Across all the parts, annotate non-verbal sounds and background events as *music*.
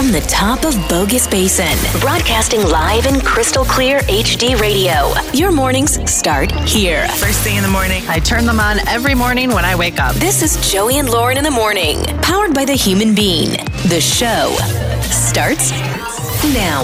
From the top of Bogus Basin, broadcasting live in crystal clear HD radio. Your mornings start here. First thing in the morning, I turn them on every morning when I wake up. This is Joey and Lauren in the morning, powered by the human being. The show starts now.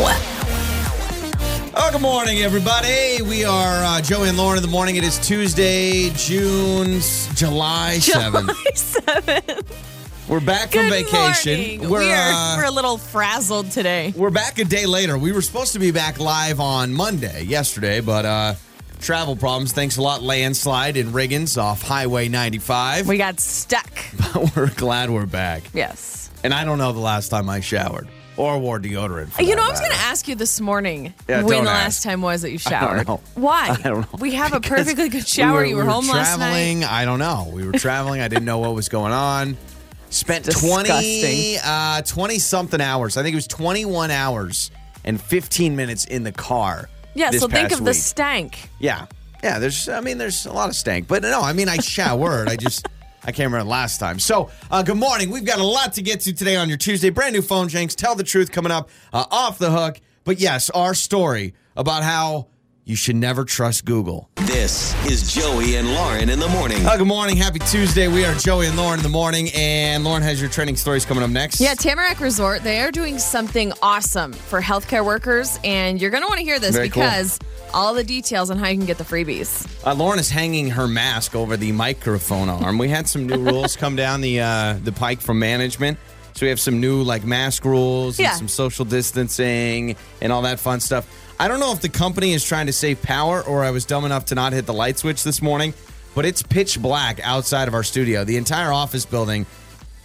Oh, good morning, everybody. We are uh, Joey and Lauren in the morning. It is Tuesday, June, July 7th. July 7th. *laughs* We're back from Good vacation. morning. We're, we are, uh, we're a little frazzled today. we're back a day later. We were supposed to be back live on Monday, yesterday, but uh, travel problems. Thanks a lot, landslide in Riggins off Highway 95. We got stuck. *laughs* But we're glad we're back. Yes. And I don't know the last time I showered or wore deodorant. You know, I was going to ask you this morning Yeah, when the ask. last time was that you *laughs* I don't showered. know. Why? *laughs* I don't know. We have a Because perfectly good shower. we you were, we home last traveling. night. I don't know. We were traveling. I didn't know what was going on. Spent 20, uh, 20 something hours. I think it was 21 hours and 15 minutes in the car. Yeah, so think of the stank. Yeah. Yeah, there's I mean there's a lot of stank. But no, I mean I showered. I just I can't remember last time. So, uh, good morning. We've got a lot to get to today on your Tuesday. Brand new phone Jenks. Tell the truth coming up uh, off the hook. But yes, our story about how you should never trust Google. This is Joey and Lauren in the morning. Uh, good morning. Happy Tuesday. We are Joey and Lauren in the morning. And Lauren has your trending stories coming up next. Yeah, Tamarack Resort, they are doing something awesome for healthcare workers, and you're going to want to hear this Very cool. because all the details on how you can get the freebies. Uh, Lauren is hanging her mask over the microphone arm. We had some new *laughs* rules come down the uh, the pike from management. So we have some new like mask rules Yeah. and some social distancing and all that fun stuff. I don't know if the company is trying to save power or I was dumb enough to not hit the light switch this morning, but it's pitch black outside of our studio. The entire office building,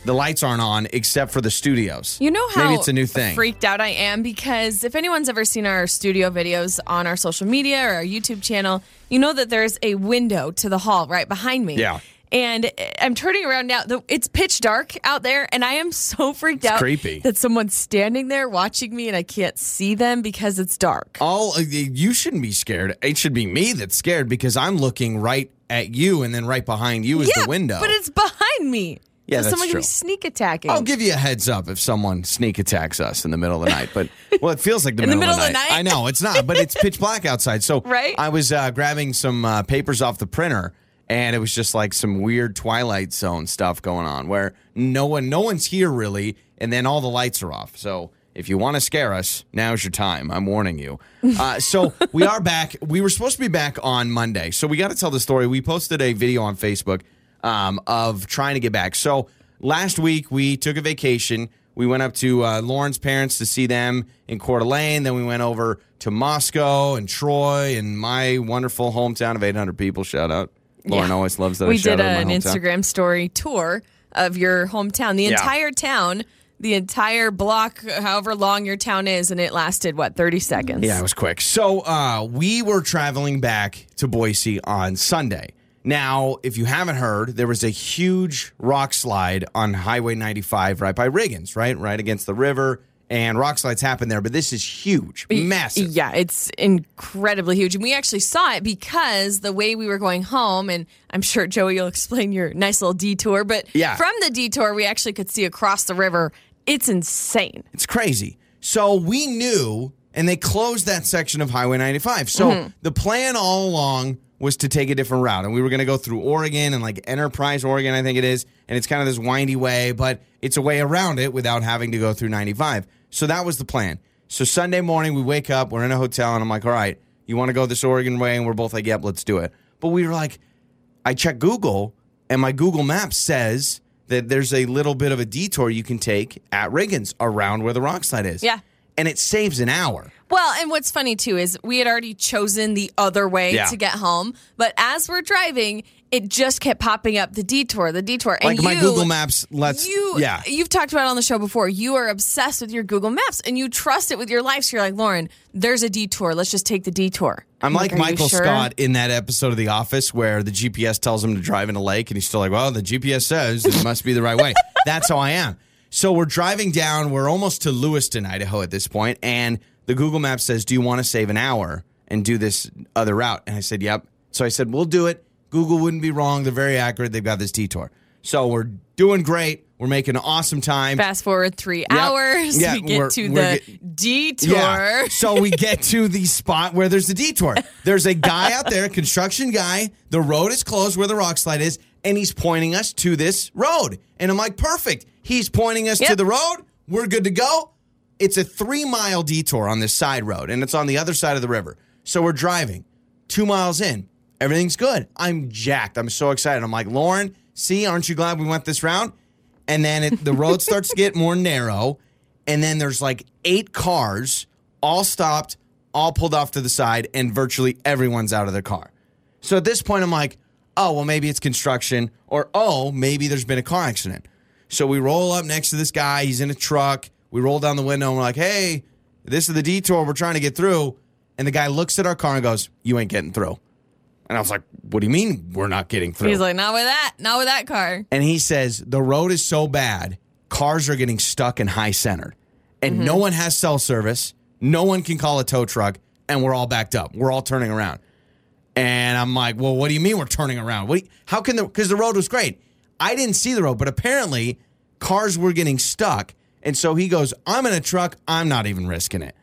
the lights aren't on except for the studios. You know how maybe it's a new thing. freaked out I am because if anyone's ever seen our studio videos on our social media or our YouTube channel, you know that there's a window to the hall right behind me. Yeah. And I'm turning around now. The- It's pitch dark out there, and I am so freaked out creepy. that someone's standing there watching me and I can't see them because it's dark. all uh, you shouldn't be scared. It should be me that's scared because I'm looking right at you, and then right behind you is yeah, the window. but it's behind me. Yeah, so someone can be sneak attacking. I'll give you a heads up if someone sneak attacks us in the middle of the night. But well, it feels like the, *laughs* In the middle, middle of the night. night? I know it's not, but it's pitch black outside. So *laughs* Right? I was uh, grabbing some uh, papers off the printer, and it was just like some weird Twilight Zone stuff going on, where no one, no one's here really, and then all the lights are off. So. If you want to scare us, now's your time. I'm warning you. *laughs* Uh, so we are back. We were supposed to be back on Monday. So we got to tell the story. We posted a video on Facebook um, of trying to get back. So last week we took a vacation. We went up to uh, Lauren's parents to see them in Coeur d'Alene. Then we went over to Moscow and Troy and my wonderful hometown of 800 people. Shout out. Lauren Yeah. always loves that. We did out an hometown. Instagram story tour of your hometown, the Yeah. entire town, the entire block, however long your town is, and it lasted what thirty seconds. Yeah, it was quick. So uh, we were traveling back to Boise on Sunday. Now, if you haven't heard, there was a huge rock slide on Highway 95 right by Riggins, right? Right against the river. And rock slides happen there, but this is huge, massive. Yeah, it's incredibly huge. And we actually saw it because the way we were going home, and I'm sure Joey will explain your nice little detour, but Yeah. from the detour, we actually could see across the river. It's insane. It's crazy. So we knew, and they closed that section of Highway 95. So Mm-hmm. the plan all along was to take a different route. And we were going to go through Oregon and like Enterprise, Oregon, I think it is. And it's kind of this windy way, but it's a way around it without having to go through 95. So that was the plan. So Sunday morning, we wake up, we're in a hotel, and I'm like, all right, you want to go this Oregon way? And we're both like, yep, let's do it. But we were like, I check Google, and my Google Maps says that there's a little bit of a detour you can take at Riggins around where the rock slide is. Yeah. And it saves an hour. Well, and what's funny too is we had already chosen the other way Yeah. to get home, but as we're driving, it just kept popping up the detour, the detour. And Like my you- Google Maps lets. You, yeah. you've talked about it on the show before. You are obsessed with your Google Maps and you trust it with your life. So you're like, Lauren, there's a detour. Let's just take the detour. I'm like "Are you Michael sure?" Scott in that episode of The Office where the GPS tells him to drive in a lake, and he's still like, "Well, the GPS says it must be the right way." *laughs* That's how I am. So we're driving down. We're almost to Lewiston, Idaho, at this point, and the Google Maps says, "Do you want to save an hour and do this other route?" And I said, "Yep." So I said, "We'll do it." Google wouldn't be wrong. They're very accurate. They've got this detour. So we're doing great. We're making an awesome time. Fast forward three hours. Yeah, *laughs* we get to the detour. Yeah. So we *laughs* get to the spot where there's a detour. There's a guy out there, construction guy. The road is closed where the rock slide is, and he's pointing us to this road. And I'm like, perfect. He's pointing us to the road. We're good to go. It's a three mile detour on this side road, and it's on the other side of the river. So we're driving two miles in. Everything's good. I'm jacked. I'm so excited. I'm like, Lauren, see, aren't you glad we went this route? And then it, the road starts to get more narrow. And then there's like eight cars, all stopped, all pulled off to the side, and virtually everyone's out of their car. So at this point, I'm like, oh, well, maybe it's construction, or oh, maybe there's been a car accident. So we roll up next to this guy. He's in a truck. We roll down the window and we're like, hey, this is the detour we're trying to get through. And the guy looks at our car and goes, you ain't getting through. And I was like, what do you mean we're not getting through? He's like, not with that, not with that car. and he says the road is so bad, cars are getting stuck in high center, and no one has cell service. No one can call a tow truck, and we're all backed up. We're all turning around. And I'm like, well, what do you mean we're turning around? What? you- how can the? Because the road was great. I didn't see the road, but apparently cars were getting stuck. And so he goes, I'm in a truck. I'm not even risking it.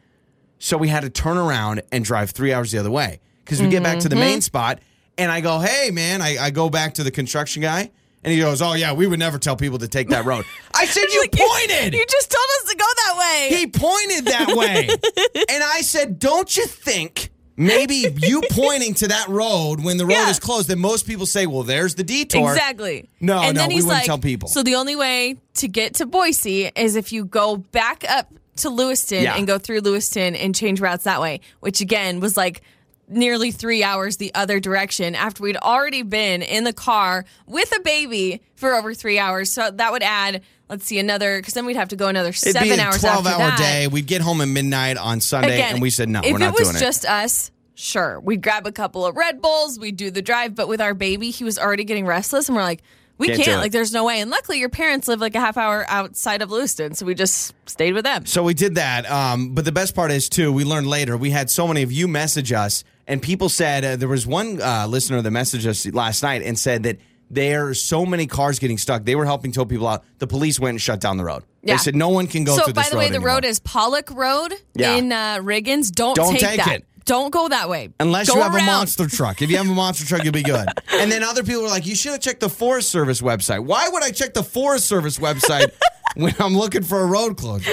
So we had to turn around and drive three hours the other way because we get back to the main mm-hmm. spot. And I go, hey, man, I, I go back to the construction guy. And he goes, oh, yeah, we would never tell people to take that road. I said, *laughs* you Like, pointed. You just told us to go that way. He pointed that way. *laughs* and I said, Don't you think maybe you *laughs* pointing to that road when the road Yeah. is closed, then most people say, Well, there's the detour. Exactly. No, and no, then we he's wouldn't like, tell people. So the only way to get to Boise is if you go back up to Lewiston Yeah. and go through Lewiston and change routes that way, which again was like nearly three hours the other direction after we'd already been in the car with a baby for over three hours. So that would add, let's see, another, because then we'd have to go another It'd seven be a hours 12 after hour that. day. We'd get home at midnight on Sunday, Again, and we said, No, if we're not it was doing it. just us, sure, we'd grab a couple of Red Bulls, we'd do the drive. But with our baby, he was already getting restless, and we're like, we Can't can't. it. Like, there's no way. And luckily, your parents live like a half hour outside of Lewiston, so we just stayed with them. So we did that. Um, but the best part is, too, we learned later, we had so many of you message us, and people said uh, there was one uh, listener that messaged us last night and said that there are so many cars getting stuck. They were helping tow people out. The police went and shut down the road. Yeah. They said no one can go so, by the way, the anymore. road is Pollock Road Yeah. in uh, Riggins. Don't, Don't take, take that. it. Don't go that way. Unless Go you have around. a monster truck. If you have a monster truck, you'll be good. *laughs* And then other people were like, you should have checked the Forest Service website. Why would I check the Forest Service website *laughs* when I'm looking for a road closure?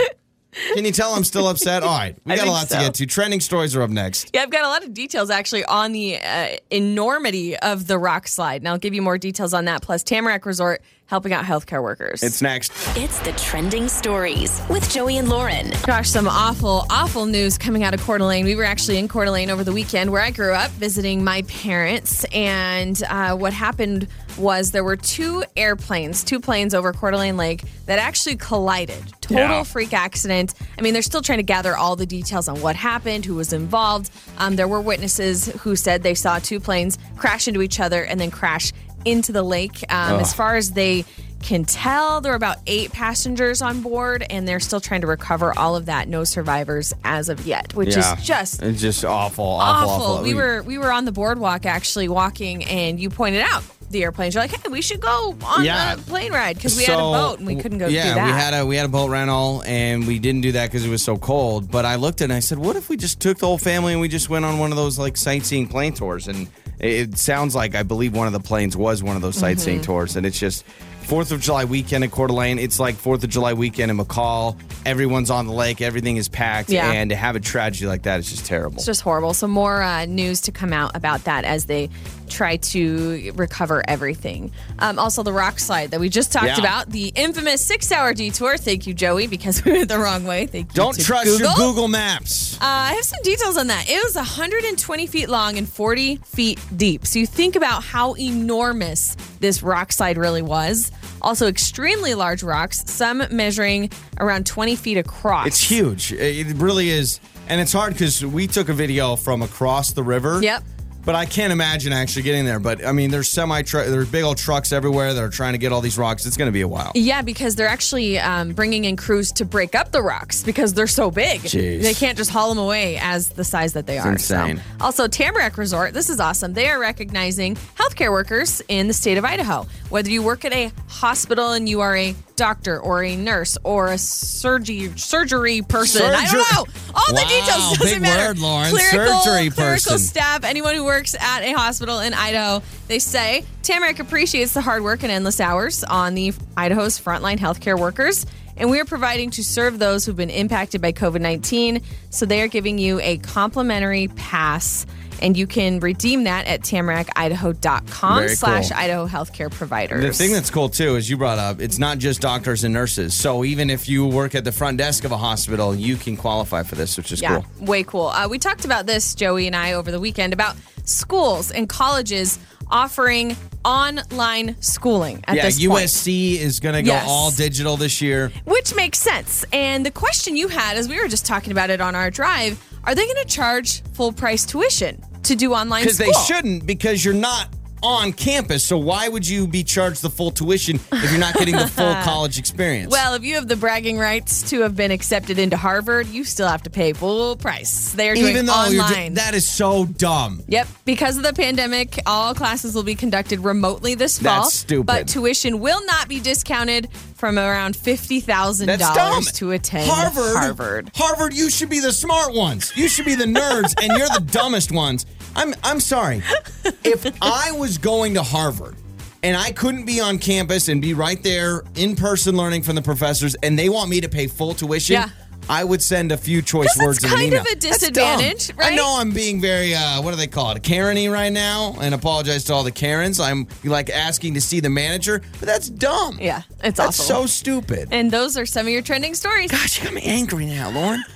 Can you tell I'm still upset? All right. We *laughs* I got a lot so. to get to. Trending stories are up next. Yeah, I've got a lot of details actually on the uh, enormity of the rock slide. And I'll give you more details on that. Plus, Tamarack Resort helping out healthcare workers. It's next. It's the trending stories with Joey and Lauren. Gosh, some awful, awful news coming out of Coeur d'Alene. We were actually in Coeur d'Alene over the weekend where I grew up visiting my parents. And uh, what happened was there were two airplanes, two planes over Coeur d'Alene Lake that actually collided. Total Yeah. freak accident. I mean, they're still trying to gather all the details on what happened, who was involved. Um, there were witnesses who said they saw two planes crash into each other and then crash into the lake. Um, as far as they can tell, there were about eight passengers on board, and they're still trying to recover all of that. No survivors as of yet, which is just it's just awful, awful, awful. awful. We were we were on the boardwalk actually walking, and you pointed out the airplanes. You're like, hey, we should go on Yeah. the plane ride because we had a So, boat and we couldn't go Yeah, do that. we had a we had a boat rental and we didn't do that because it was so cold. But I looked at it and I said, "What if we just took the whole family and we just went on one of those like sightseeing plane tours?" And it, it sounds like I believe one of the planes was one of those sightseeing Mm-hmm. tours, and it's just. Fourth of July weekend at Coeur d'Alene. It's like Fourth of July weekend in McCall. Everyone's on the lake. Everything is packed. Yeah. And to have a tragedy like that is just terrible. It's just horrible. So more uh, news to come out about that as they try to recover everything. Um, also, the rock slide that we just talked Yeah. about, the infamous six-hour detour. Thank you, Joey, because *laughs* we went the wrong way. Thank you. Don't trust Google. your Google Maps. Uh, I have some details on that. It was 120 feet long and 40 feet deep. So you think about how enormous this rock slide really was. Also, extremely large rocks, some measuring around 20 feet across. It's huge. It really is. And it's hard because we took a video from across the river. Yep. But I can't imagine actually getting there. But I mean, there's semi, trucks, there's big old trucks everywhere that are trying to get all these rocks. It's going to be a while. Yeah, because they're actually um, bringing in crews to break up the rocks because they're so big. Jeez. They can't just haul them away as the size that they are. insane. So. Also, Tamarack Resort, this is awesome. They are recognizing healthcare workers in the state of Idaho. Whether you work at a hospital and you are a doctor or a nurse or a surgery surgery person. I don't know. All the Wow, details doesn't big matter. word, Lauren. Clerical, Surgery clerical person. staff, anyone who works at a hospital in Idaho. They say Tamarack appreciates the hard work and endless hours on the Idaho's frontline healthcare workers. And we are providing to serve those who've been impacted by COVID 19. So they are giving you a complimentary pass. And you can redeem that at tamarackidaho.com Very slash cool. Idaho healthcare providers. The thing that's cool too, is you brought up, it's not just doctors and nurses. So even if you work at the front desk of a hospital, you can qualify for this, which is Yeah, cool. way cool. Uh, we talked about this, Joey and I, over the weekend about schools and colleges offering online schooling at yeah, this point, USC is going to go Yes. all digital this year. which makes sense. And the question you had, as we were just talking about it on our drive, are they going to charge full price tuition to do online Because they shouldn't, because you're not on campus. So why would you be charged the full tuition if you're not getting the full *laughs* college experience? Well, if you have the bragging rights to have been accepted into Harvard, you still have to pay full price. They are doing even though you're online. do- that is so dumb. Yep, because of the pandemic, all classes will be conducted remotely this fall. That's stupid. But tuition will not be discounted from around fifty thousand dollars to attend Harvard. Harvard. Harvard, you should be the smart ones. You should be the nerds, and you're the *laughs* dumbest ones. I'm I'm sorry. *laughs* If I was going to Harvard and I couldn't be on campus and be right there in person learning from the professors, and they want me to pay full tuition. Yeah. I would send a few choice words in an kind of a disadvantage, I right? know I'm being very, uh, what do they call it, a Karen-y right now, and apologize to all the Karens. I'm like asking to see the manager, but that's dumb. Yeah, it's awesome. That's awful. so stupid. and those are some of your trending stories. Gosh, you got me angry now, Lauren. *laughs*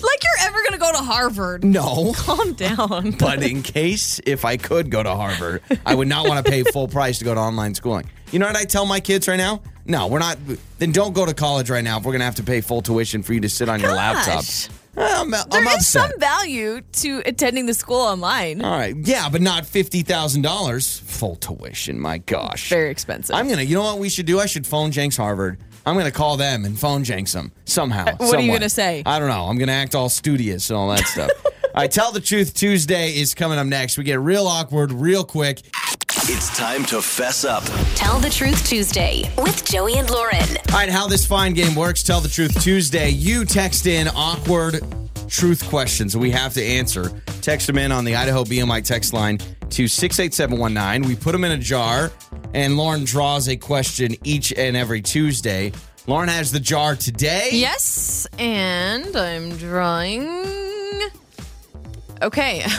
Like you're ever going to go to Harvard. No. Calm down. *laughs* But in case if I could go to Harvard, I would not want to pay full price to go to online schooling. You know what I tell my kids right now? No, we're not. Then don't go to college right now if we're going to have to pay full tuition for you to sit on your laptop. I'm, I'm There is upset. some value to attending the school online. All right, yeah, but not fifty thousand dollars full tuition. My gosh, Very expensive. I'm gonna. You know what we should do? I should phone Jenks Harvard. I'm gonna call them and phone Jenks them somehow. Uh, what are you someway. gonna say? I don't know. I'm gonna act all studious and all that stuff. *laughs* I tell the truth. Tuesday is coming up next. We get real awkward real quick. It's time to fess up. Tell the Truth Tuesday with Joey and Lauren. All right, how this fine game works? Tell the truth Tuesday. You text in awkward truth questions we have to answer. Text them in on the Idaho BMI text line to 68719. We put them in a jar, and Lauren draws a question each and every Tuesday. Lauren has the jar today. Yes, and I'm drawing. Okay. *laughs*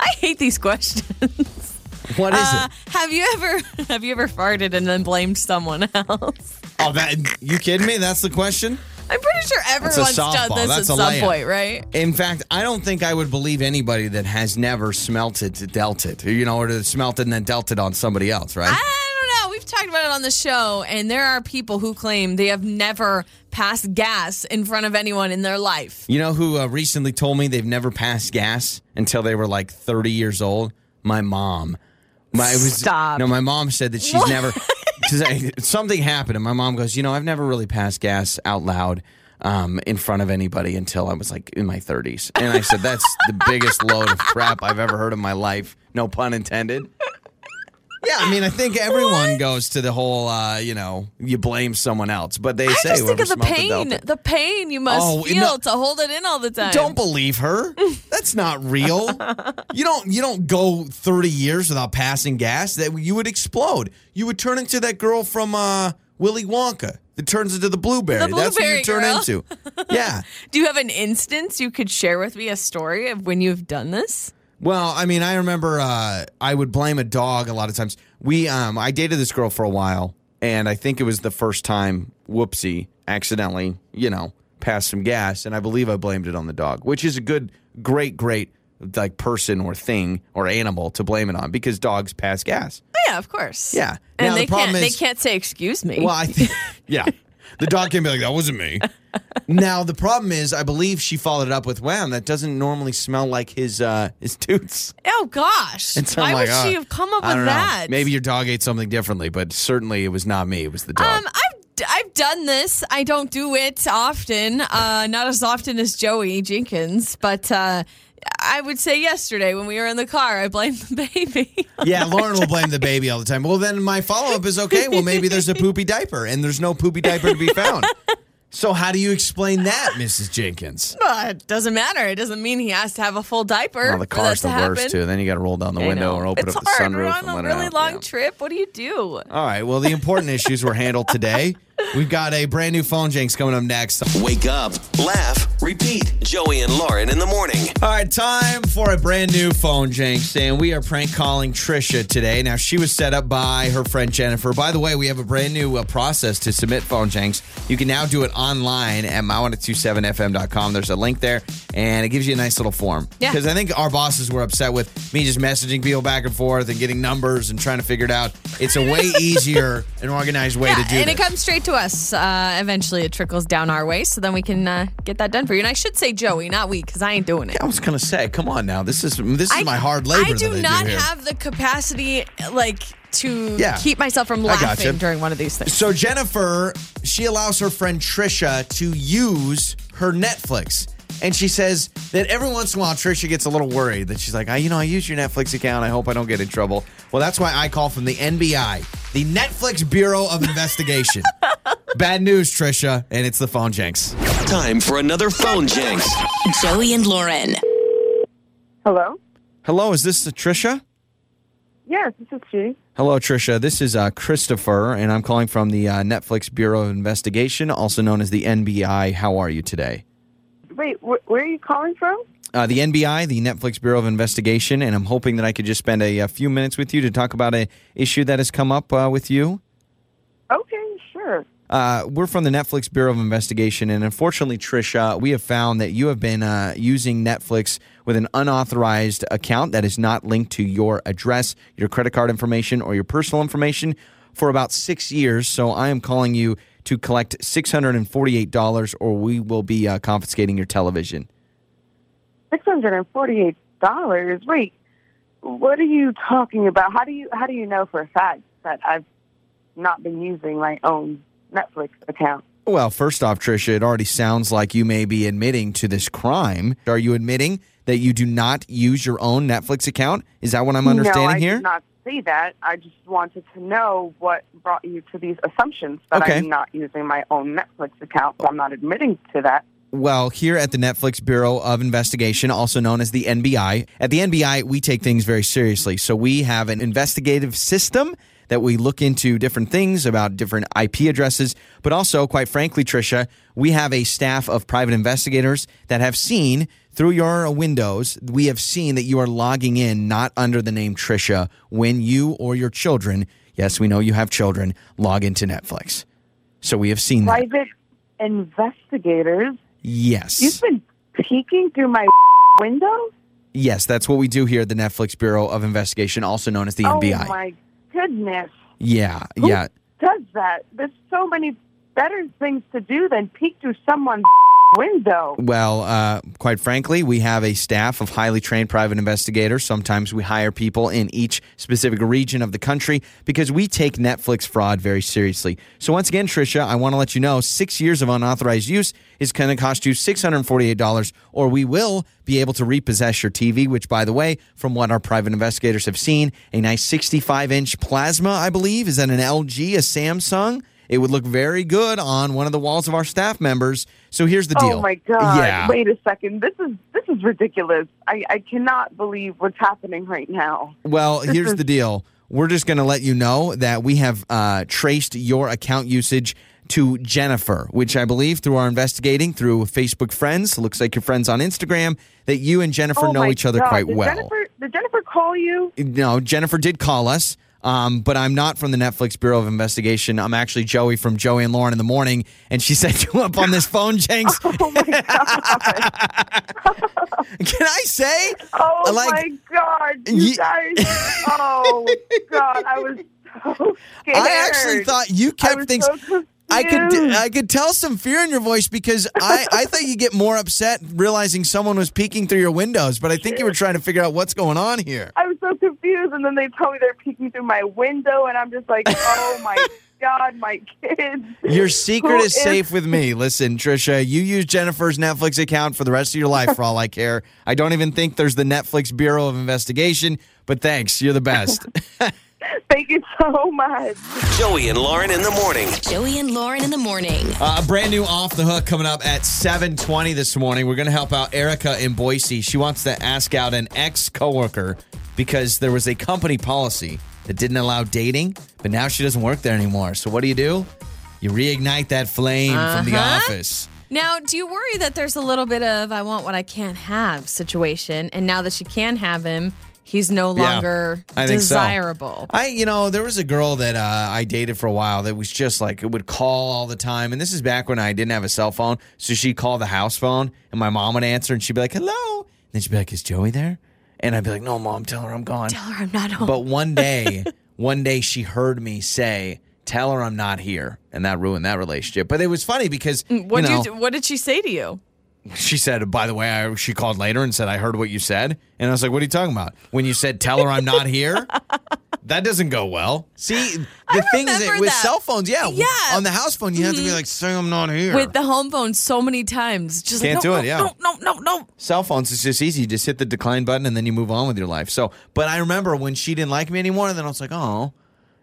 I hate these questions. What is Uh, it? have you ever *laughs* have you ever farted and then blamed someone else? Oh, that you kidding me? That's the question. I'm pretty sure everyone's done this That's at some layup. point, right? In fact, I don't think I would believe anybody that has never smelt it, dealt it, you know, or smelt it and then dealt it on somebody else, right? I don't know. We've talked about it on the show, and there are people who claim they have never passed gas in front of anyone in their life. You know who uh, recently told me they've never passed gas until they were like 30 years old? My mom. My, it was, Stop. No, my mom said that she's never. *laughs* Because something happened, and my mom goes, You know, I've never really passed gas out loud um, in front of anybody until I was like in my 30s. And I said, That's the biggest load of crap I've ever heard in my life. No pun intended. Yeah, I mean, I think *laughs* everyone goes to the whole, uh, you know, you blame someone else, but they I say just think whoever of the pain, the pain you must Oh, feel no. to hold it in all the time. Don't believe her. *laughs* That's not real. you don't you don't go 30 years without passing gas. That you would explode. You would turn into that girl from uh, Willy Wonka that turns into the blueberry. The That's what you blueberry turn girl. into. *laughs* Yeah. Do you have an instance you could share with me a story of when you've done this? Well, I mean, I remember uh, I would blame a dog a lot of times. We, um, I dated this girl for a while, and I think it was the first time, whoopsie, accidentally, you know, passed some gas, and I believe I blamed it on the dog, which is a good, great, great like person or thing or animal to blame it on because dogs pass gas. Oh, yeah, of course. Yeah. and Now, the they problem can't. is- they can't say excuse me. Well, I think, *laughs* yeah. The dog can't be like, that wasn't me. now, the problem is, I believe she followed it up with, wow, that doesn't normally smell like his uh, his toots. oh gosh, And so why I'm would like, she oh, have come up with know. that? Maybe your dog ate something differently, but certainly it was not me. It was the dog. Um, I've I've done this. I don't do it often, uh, not as often as Joey Jenkins, but uh, I would say yesterday when we were in the car, I blamed the baby. *laughs* Yeah, Lauren will blame the baby all the time. Well, then my follow up is okay. Well, maybe there's a poopy diaper and there's no poopy diaper to be found. So, how do you explain that, Mrs. Jenkins? Well, it doesn't matter. It doesn't mean he has to have a full diaper. Well, the for that car's to the worst, happen. too. Then you got to roll down the I window know. or open it's up the sunroof We're on let a it really long Yeah. trip. What do you do? All right. Well, the important issues were handled today. We've got a brand new phone Jenks coming up next. Wake up, laugh, repeat. Joey and Lauren in the morning. All right, time for a brand new phone Jenks, and we are prank calling Trisha today. Now, she was set up by her friend Jennifer. By the way, we have a brand new uh, process to submit phone Jenks. You can now do it online at my1027fm.com. There's a link there, and it gives you a nice little form. Yeah. Because I think our bosses were upset with me just messaging people back and forth and getting numbers and trying to figure it out. It's a way *laughs* easier and organized way yeah, to do it. and this. it comes straight to us. Uh, eventually, it trickles down our way, so then we can uh, get that done for you. And I should say Joey, not we, because I ain't doing it. I was gonna say, come on now. This is this is I- my hard labor. I do not do have the capacity, like, to Yeah. keep myself from I gotcha. laughing during one of these things. So Jennifer, she allows her friend Trisha to use her Netflix. And she says that every once in a while Trisha gets a little worried that she's like, I, you know, I use your Netflix account. I hope I don't get in trouble. Well, that's why I call from the NBI, the Netflix Bureau of Investigation. *laughs* Bad news, Trisha, and it's the phone Jenks. Time for another phone Jenks. Joey and Lauren. Hello? Hello, is this Trisha? Yes, this is she. Hello, Trisha. This is uh, Christopher, and I'm calling from the uh, Netflix Bureau of Investigation, also known as the NBI. How are you today? Wait, wh- where are you calling from? Uh, the NBI, the Netflix Bureau of Investigation, and I'm hoping that I could just spend a, a few minutes with you to talk about a issue that has come up uh, with you. Okay, sure. Uh, we're from the Netflix Bureau of Investigation, and unfortunately, Trisha, we have found that you have been uh, using Netflix with an unauthorized account that is not linked to your address, your credit card information, or your personal information for about six years. So I am calling you to collect $648, or we will be uh, confiscating your television. $648. Wait, what are you talking about? How do you how do you know for a fact that I've not been using my own Netflix account? Well, first off, Trisha, it already sounds like you may be admitting to this crime. Are you admitting that you do not use your own Netflix account? Is that what I'm understanding no, I here? did not say that. I just wanted to know what brought you to these assumptions that Okay. I'm not using my own Netflix account. So I'm not admitting to that. Well, here at the Netflix Bureau of Investigation, also known as the NBI, at the NBI, we take things very seriously. So we have an investigative system that we look into different things about different IP addresses, but also, quite frankly, Trisha, we have a staff of private investigators that have seen through your windows, we have seen that you are logging in not under the name Trisha when you or your children, yes, we know you have children, log into Netflix. So we have seen that. Private investigators. Yes. You've been peeking through my *laughs* window? Yes, that's what we do here at the Netflix Bureau of Investigation, also known as the NBI. Oh my goodness. yeah, Who yeah. does that? There's so many better things to do than peek through someone's window. Well, uh, quite frankly, we have a staff of highly trained private investigators. Sometimes we hire people in each specific region of the country because we take Netflix fraud very seriously. So, once again, Trisha, I want to let you know six years of unauthorized use is going to cost you $648, or we will be able to repossess your TV, which, by the way, from what our private investigators have seen, a nice 65 inch plasma, I believe. Is that an LG, a Samsung? It would look very good on one of the walls of our staff members. So here's the deal. Oh my god! Yeah. Wait a second. This is this is ridiculous. I, I cannot believe what's happening right now. Well, here's is- the deal. We're just going to let you know that we have uh, traced your account usage to Jennifer, which I believe through our investigating through Facebook friends, looks like your friends on Instagram, that you and Jennifer oh know each other God. quite did well. Jennifer, did Jennifer call you? No, Jennifer did call us. Um, but I'm not from the Netflix Bureau of Investigation. I'm actually Joey from Joey and Lauren in the morning, and she *laughs* set you up on this phone, Jenks. *laughs* Oh my god! *laughs* Can I say? Oh Like, my god! You guys! Oh god! I was so scared. I actually thought you kept things. so. I could I could tell some fear in your voice because I, I thought you get more upset realizing someone was peeking through your windows, but I think you were trying to figure out what's going on here. I was so confused, and then they told me they're peeking through my window, and I'm just like, *laughs* oh my God, my kids. Your secret is safe with me. Listen, Trisha, you use Jennifer's Netflix account for the rest of your life for all I care. I don't even think there's the Netflix Bureau of Investigation, but thanks. You're the best. *laughs* Thank you so much. Joey and Lauren in the morning. Joey and Lauren in the morning. Uh, a brand new off the hook coming up at 7:20 this morning. We're going to help out Erica in Boise. She wants to ask out an ex coworker because there was a company policy that didn't allow dating, but now she doesn't work there anymore. So what do you do? You reignite that flame from the Uh-huh. office. Now, do you worry that there's a little bit of I want what I can't have situation? And now that she can have him, he's no Yeah, longer I think so. desirable. I, you know, there was a girl that uh, I dated for a while that was just like it would call all the time, and this is back when I didn't have a cell phone, so she'd call the house phone, and my mom would answer, and she'd be like, "Hello," and then she'd be like, "Is Joey there?" And I'd be like, "No, mom, tell her I'm gone." Tell her I'm not home. But one *laughs* day, one day she heard me say, "Tell her I'm not here," and that ruined that relationship. But it was funny because mm, what, you know, did you, what did she say to you? She said, "By the way, I, she called later and said I heard what you said," and I was like, "What are you talking about?" When you said, "Tell her I'm not here," that doesn't go well. See, the thing is, that with that. cell phones, yeah, Yeah. Mm-hmm. on the house phone, you have to be like, "Say I'm not here." With the home phone so many times. Just Can't like, do no, it, yeah. No, no, no, no. cell phones, it's just easy. You just hit the decline button and then you move on with your life. So, but I remember when she didn't like me anymore, and then I was like, "Oh."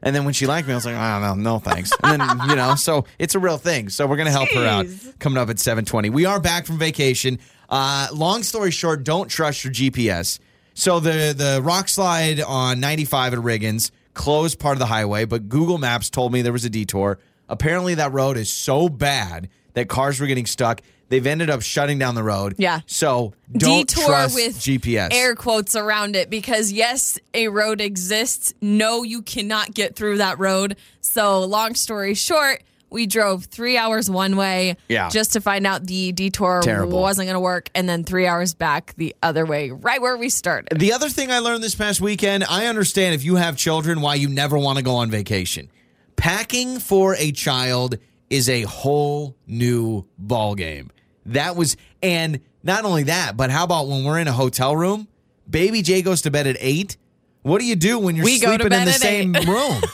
And then when she liked me, I was like, oh, no, no, thanks. And then, you know, so it's a real thing. So we're going to help her out coming up at 720. We are back from vacation. Uh, long story short, don't trust your GPS. So the, the rock slide on 95 at Riggins closed part of the highway, but Google Maps told me there was a detour. Apparently that road is so bad that cars were getting stuck. They've ended up shutting down the road. Yeah. So don't Detour trust with GPS. air quotes around it because yes, a road exists. No, you cannot get through that road. So, long story short, we drove three hours one way Yeah. just to find out the detour Terrible. wasn't going to work, and then three hours back the other way, right where we started. The other thing I learned this past weekend, I understand if you have children why you never want to go on vacation. Packing for a child is a whole new ball game. That was and not only that, but how about when we're in a hotel room, baby Jay goes to bed at 8? What do you do when you're We sleeping in the same eight. room? *laughs*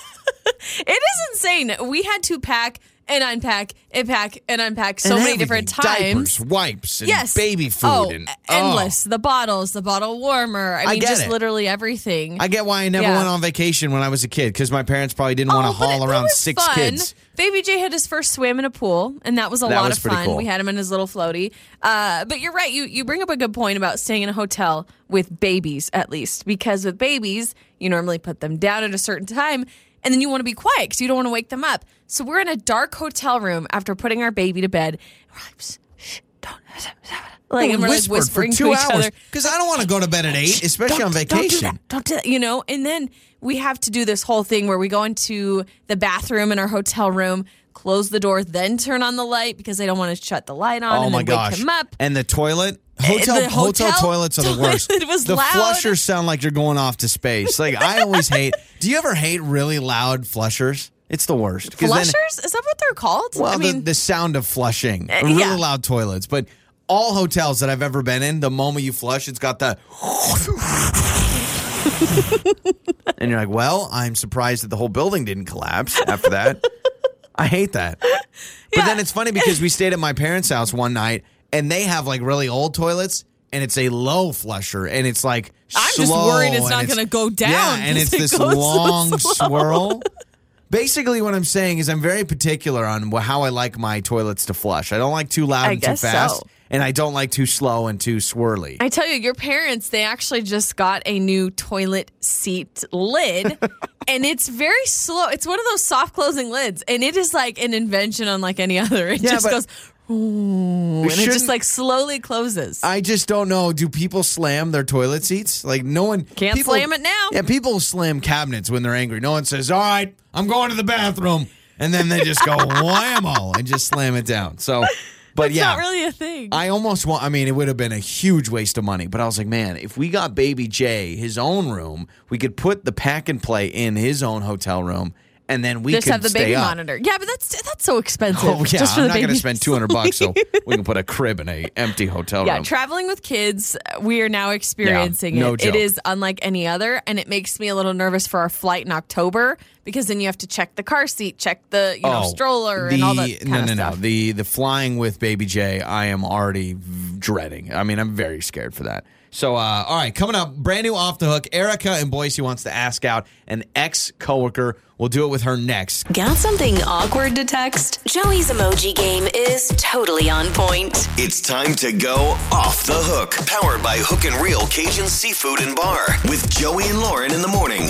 It is insane. We had to pack and unpack and pack and unpack so And many different times. Diapers, wipes, and yes. baby food Oh, and endless. oh. The bottles, the bottle warmer. I I mean, just it. literally everything. I get why I never Yeah. went on vacation when I was a kid because my parents probably didn't want Oh, to haul it around six fun. kids. Baby J had his first swim in a pool, and that was a That lot was of fun. cool. We had him in his little floaty. Uh, but you're right. You you bring up a good point about staying in a hotel with babies, at least, because with babies, you normally put them down at a certain time, and then you want to be quiet because you don't want to wake them up. So we're in a dark hotel room after putting our baby to bed. We're like, "Shh, shh, don't. *laughs* Like, and we're like whispering for two to each hours other. because I don't want to go to bed at eight, especially on Don't- Don't do vacation. that. Don't do that. You know, and then we have to do this whole thing where we go into the bathroom in our hotel room, close the door, then turn on the light because they don't want to shut the light on Oh and my then gosh! wake him up. And the toilet, hotel, the hotel, hotel toilets are the worst. *laughs* toilet was the loud. flushers sound like you're going off to space. Like I always hate. *laughs* Do you ever hate really loud flushers? It's the worst. 'Cause then- Flushers? Is that what they're called? well, I mean, the, the sound of flushing, Uh, really yeah. loud toilets, but. All hotels that I've ever been in, the moment you flush, it's got the. *laughs* and you're like, well, I'm surprised that the whole building didn't collapse after that. I hate that. *laughs* But then it's funny because we stayed at my parents' house one night and they have like really old toilets and it's a low flusher and it's like I'm just slow worried it's not gonna go down Yeah, and it's it this goes so long *laughs* swirl. Basically, what I'm saying is I'm very particular on how I like my toilets to flush. I don't like too loud I and too fast, so. And I don't like too slow and too swirly. I tell you, your parents, they actually just got a new toilet seat lid *laughs* and it's very slow. It's one of those soft closing lids and it is like an invention unlike any other. It Yeah, just goes, ooh, and it just like slowly closes. I just don't know. Do people slam their toilet seats? Like no one Can't people- slam it now. Yeah, people slam cabinets when they're angry. No one says, "All right, I'm going to the bathroom," and then they just go *laughs* whammo and just slam it down. So, but it's yeah, not really a thing. I almost want. I mean, it would have been a huge waste of money, but I was like, man, if we got Baby Jay his own room, we could put the pack and play in his own hotel room, and then we Just have the stay baby up. monitor. Yeah, but that's that's so expensive. Oh yeah, just for I'm the not going to spend *laughs* 200 bucks so *laughs* we can put a crib in a empty hotel Yeah, room. traveling with kids, we are now experiencing no it. joke. It is unlike any other, and it makes me a little nervous for our flight in October because then you have to check the car seat, check the you know oh, stroller, and all that Oh, no, no, no. The the flying with Baby J, I am already dreading. I mean, I'm very scared for that. So, uh, all right, coming up, brand new off the hook. Erica in Boise wants to ask out an ex coworker. We'll do it with her next. Got something awkward to text? Joey's emoji game is totally on point. It's time to go off the hook. Powered by Hook and Reel Cajun Seafood and Bar with Joey and Lauren in the morning.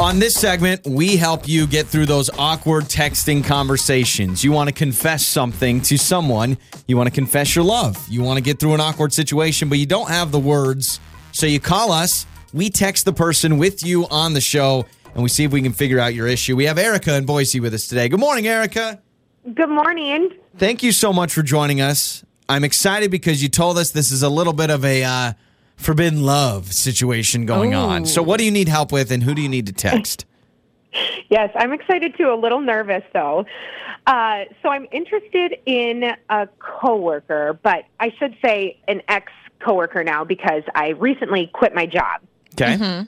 On this segment, we help you get through those awkward texting conversations. You want to confess something to someone, you want to confess your love, you want to get through an awkward situation, but you don't have the words. So you call us, we text the person with you on the show, and we see if we can figure out your issue. We have Erica in Boise with us today. Good morning, Erica. Good morning. Thank you so much for joining us. I'm excited because you told us this is a little bit of a uh, forbidden love situation going on. So, what do you need help with, and who do you need to text? *laughs* Yes, I'm excited too. A little nervous though. Uh, so I'm interested in a coworker, but I should say an ex coworker now because I recently quit my job. Okay.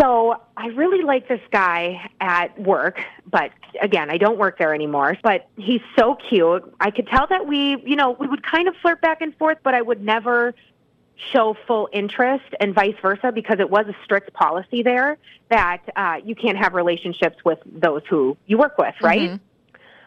So I really like this guy at work, but again, I don't work there anymore. But he's so cute. I could tell that we, you know, we would kind of flirt back and forth, but I would never show full interest and vice versa because it was a strict policy there that uh, you can't have relationships with those who you work with, right?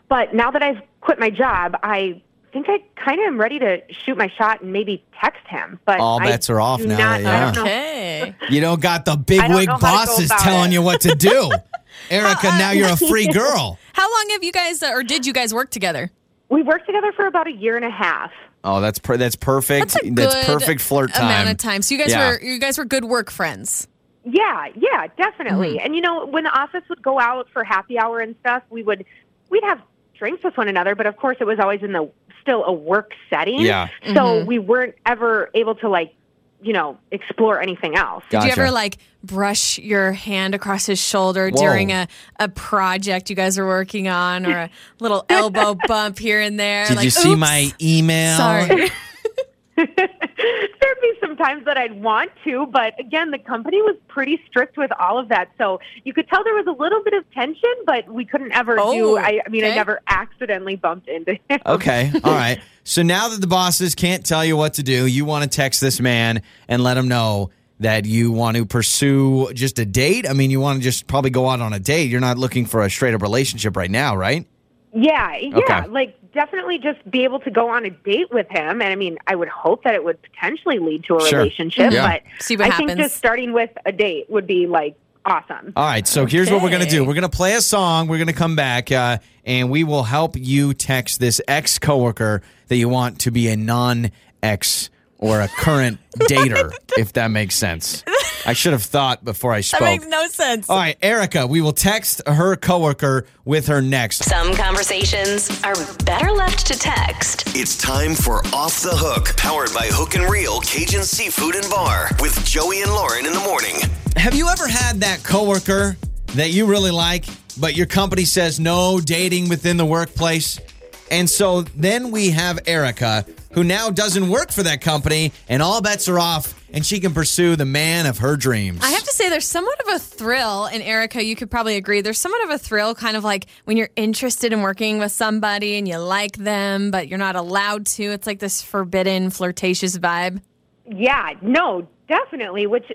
But now that I've quit my job, I think I kind of am ready to shoot my shot and maybe text him. But All I bets are off now, not- yeah. don't. Okay. *laughs* You don't got the big wig know how bosses telling it. you what to do. *laughs* Erica, now you're a free girl. *laughs* How long have you guys, uh, or did you guys work together? We worked together for about a year and a half. Oh, that's per- that's perfect. That's a good perfect flirt time. amount of time. So you guys Yeah. were you guys were good work friends. Yeah, yeah, definitely. Mm-hmm. And you know, when the office would go out for happy hour and stuff, we would we'd have drinks with one another, but of course it was always in the still a work setting. Yeah. So Mm-hmm. we weren't ever able to like, you know, explore anything else. Did you ever like brush your hand across his shoulder Whoa. during a, a project you guys were working on or a little elbow *laughs* bump here and there? Did like, you see "Oops, my email? Sorry. *laughs* *laughs* *laughs* There'd be some times that I'd want to, but again, the company was pretty strict with all of that. So you could tell there was a little bit of tension, but we couldn't ever Oh, do. I, I mean, I never accidentally bumped into *laughs* him. Okay. All right. So now that the bosses can't tell you what to do, you want to text this man and let him know that you want to pursue just a date. I mean, you want to just probably go out on a date. You're not looking for a straight up relationship right now, right? Yeah, yeah, Okay. like definitely just be able to go on a date with him. And I mean, I would hope that it would potentially lead to a Sure. relationship, Yeah. but See what I happens. think just starting with a date would be like awesome. All right, so here's what we're going to do. We're going to play a song. We're going to come back, uh, and we will help you text this ex coworker that you want to be a non ex or a current *laughs* dater, if that makes sense. I should have thought before I spoke. That spoke. makes no sense. All right, Erica, we will text her coworker with her next. Some conversations are better left to text. It's time for Off the Hook. Powered by Hook and Reel Cajun Seafood and Bar with Joey and Lauren in the morning. Have you ever had that coworker that you really like, but your company says no dating within the workplace? And so then we have Erica, who now doesn't work for that company, and all bets are off, and she can pursue the man of her dreams. I have to say, there's somewhat of a thrill, and Erica, you could probably agree. There's somewhat of a thrill, kind of like when you're interested in working with somebody and you like them, but you're not allowed to. It's like this forbidden, flirtatious vibe. Yeah, no, definitely. Which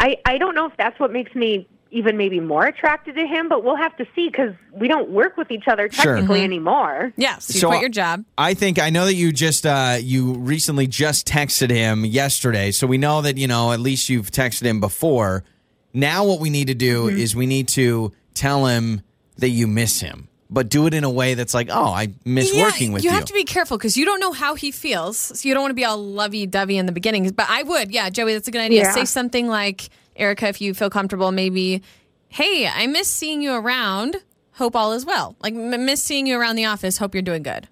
I I don't know if that's what makes me even maybe more attracted to him, but we'll have to see because we don't work with each other Sure. technically anymore. Yes, you So, quit your job. I think I know that you just uh, you recently just texted him yesterday, so we know that you know at least you've texted him before. Now what we need to do Mm-hmm. is we need to tell him that you miss him, but do it in a way that's like, oh, I miss working with you. you have to be careful because you don't know how he feels. So you don't want to be all lovey dovey in the beginning. But I would, yeah, Joey, that's a good idea. Yeah. Say something like, Erica, if you feel comfortable, maybe, hey, I miss seeing you around. Hope all is well. Like, m- miss seeing you around the office. Hope you're doing good.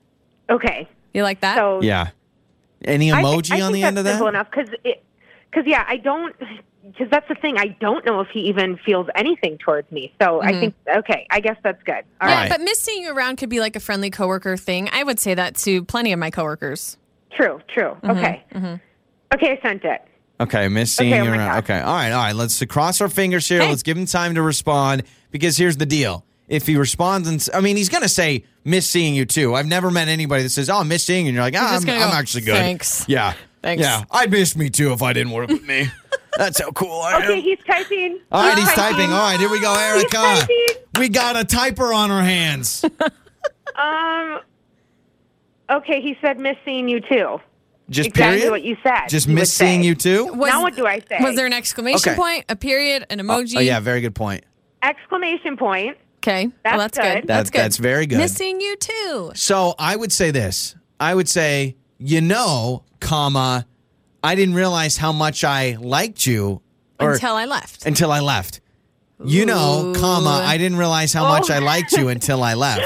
Okay, You like that? so yeah. Any I thi- emoji I on the end of that? simple enough because because yeah, I don't. because that's the thing. I don't know if he even feels anything towards me. So Mm-hmm. I think okay, I guess that's good. All Yeah, right, right. but miss seeing you around could be like a friendly coworker thing. I would say that to plenty of my coworkers. true, true. Mm-hmm, Okay, okay, I sent it. Okay, miss seeing Okay, you oh around. Okay, all right, all right. Let's cross our fingers here. Hey. Let's give him time to respond because here's the deal. If he responds, and I mean, he's gonna say miss seeing you too. I've never met anybody that says, "Oh, I miss seeing you," and you're like, just I'm, I'm go, actually good. "Thanks." Yeah, Thanks. Yeah, I'd miss me too if I didn't work with me. *laughs* That's how cool I am. Okay, he's typing. all right, he's typing. All right, here we go, Erica. typing. We got a typer on our hands. *laughs* Um. Okay, he said miss seeing you too. Just exactly period. what you said. Just you miss seeing you too. Was, now what do I say? Was there an exclamation Okay. point, a period, an oh, emoji? Oh yeah, very good point. exclamation point? Okay. That's well, that's good. good. That- That's good. that's very good. Missing you too. So I would say this. I would say, you know, comma, I didn't realize how much I liked you or Until I left. until I left. You know, comma, I didn't realize how much I liked you *laughs* until I left.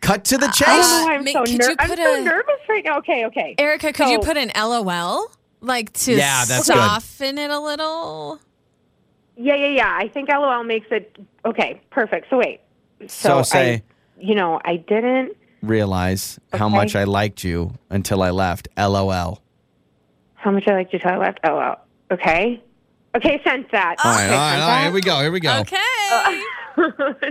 Cut to the chase. I don't know why I'm Make- so could ner- you I'm put so a- nervous right now. Okay, okay. Erica, could you put an LOL? Like to Yeah, that's good. soften it a little? Yeah, yeah, yeah. I think LOL makes it okay. Perfect. So wait. So say- I, you know, I didn't. realize how Okay. much I liked you until I left. LOL. How much I liked you till I left. Oh, well. Okay. Okay, sent that. All right. Okay, all right. All right. that. Here we go. Here we go. Okay. Uh,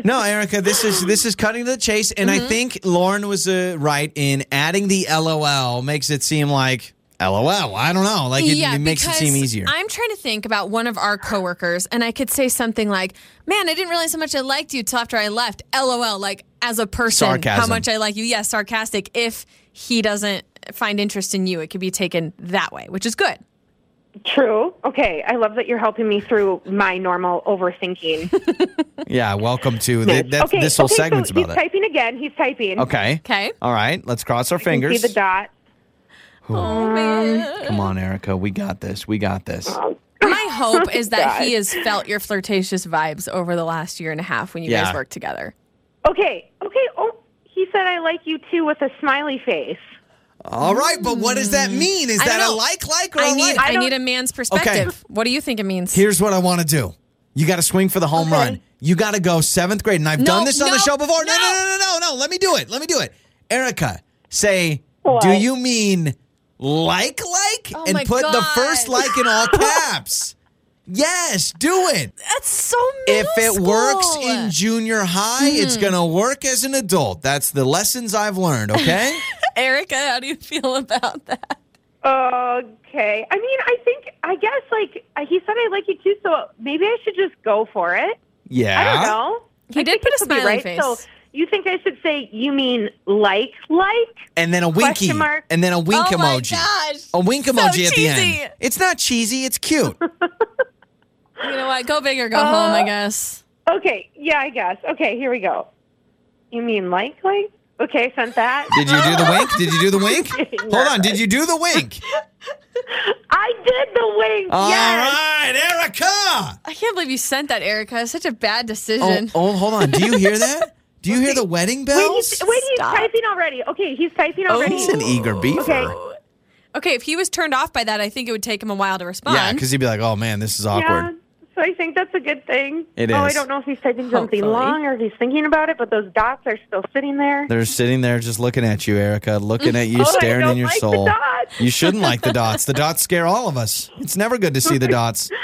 No, Erica, this is this is cutting to the chase, and Mm-hmm. I think Lauren was uh, right in adding the LOL makes it seem like LOL. I don't know, like it, it makes it seem easier. I'm trying to think about one of our coworkers, and I could say something like, "Man, I didn't realize how much I liked you till after I left." LOL, like as a person, how much I like you. Yes, sarcastic. If he doesn't find interest in you, it could be taken that way, which is good. True. Okay. I love that you're helping me through my normal overthinking. *laughs* yeah, welcome to th- that, okay. this whole okay, segment's so about he's it. typing again. He's typing. Okay. Okay. All right. Let's cross our You can fingers. See the dot. Oh man. Come on, Erica. We got this. We got this. My hope is that God. *laughs* he has felt your flirtatious vibes over the last year and a half when you Yeah. guys worked together. Okay. Okay. Oh, he said I like you too with a smiley face. All right, but what does that mm. mean? Is I don't that a know. like, like, or I a need like? I, don't- need a man's perspective. What do you think it means? Here's what I want to do. You got to swing for the home Okay. run. You got to go seventh grade, and I've No, done this on the no, show before. No, no, no. no, no, no, no. Let me do it. Let me do it. Erica, say, What? do you mean like, like, Oh and my put the first like in all *laughs* caps? Yes, do it. That's so If it works school. Mm-hmm. in junior high, it's going to work as an adult. That's the lessons I've learned, okay? *laughs* Erica, how do you feel about that? Okay. I mean, I think, I guess, like, uh, he said I like you too, so maybe I should just go for it. yeah. I don't know. He I did put a could smiley right. face. So you think I should say, you mean like, like? And then a winky. Mark. And then a wink oh emoji. my gosh. A wink So emoji at the end. It's not cheesy, it's cute. *laughs* You know what? Go big or go uh, home, I guess. Okay. Yeah, I guess. Okay, here we go. You mean like, like? Okay, sent that. Did you do the wink? Did you do the wink? *laughs* Hold on. Did you do the wink? I did the wink. All yes. right, Erica. I can't believe you sent that, Erica. It's such a bad Oh, decision. oh, hold on. Do you hear that? Do you hear the wedding Wait, bells? he's, wait, he's Stop. typing already. Okay, he's typing already. Oh, he's an eager beaver. Okay. Okay, if he was turned off by that, I think it would take him a while to respond. Yeah, because he'd be like, "Oh man, this is awkward." so I think that's a good thing. It Oh, I don't know if he's typing something Hopefully. long or if he's thinking about it, but those dots are still sitting there. They're sitting there just looking at you, Erica, looking at you, *laughs* Oh, I staring in don't your like the soul. dots. You shouldn't like the dots. The dots scare all of us. It's never good to see the dots. *laughs*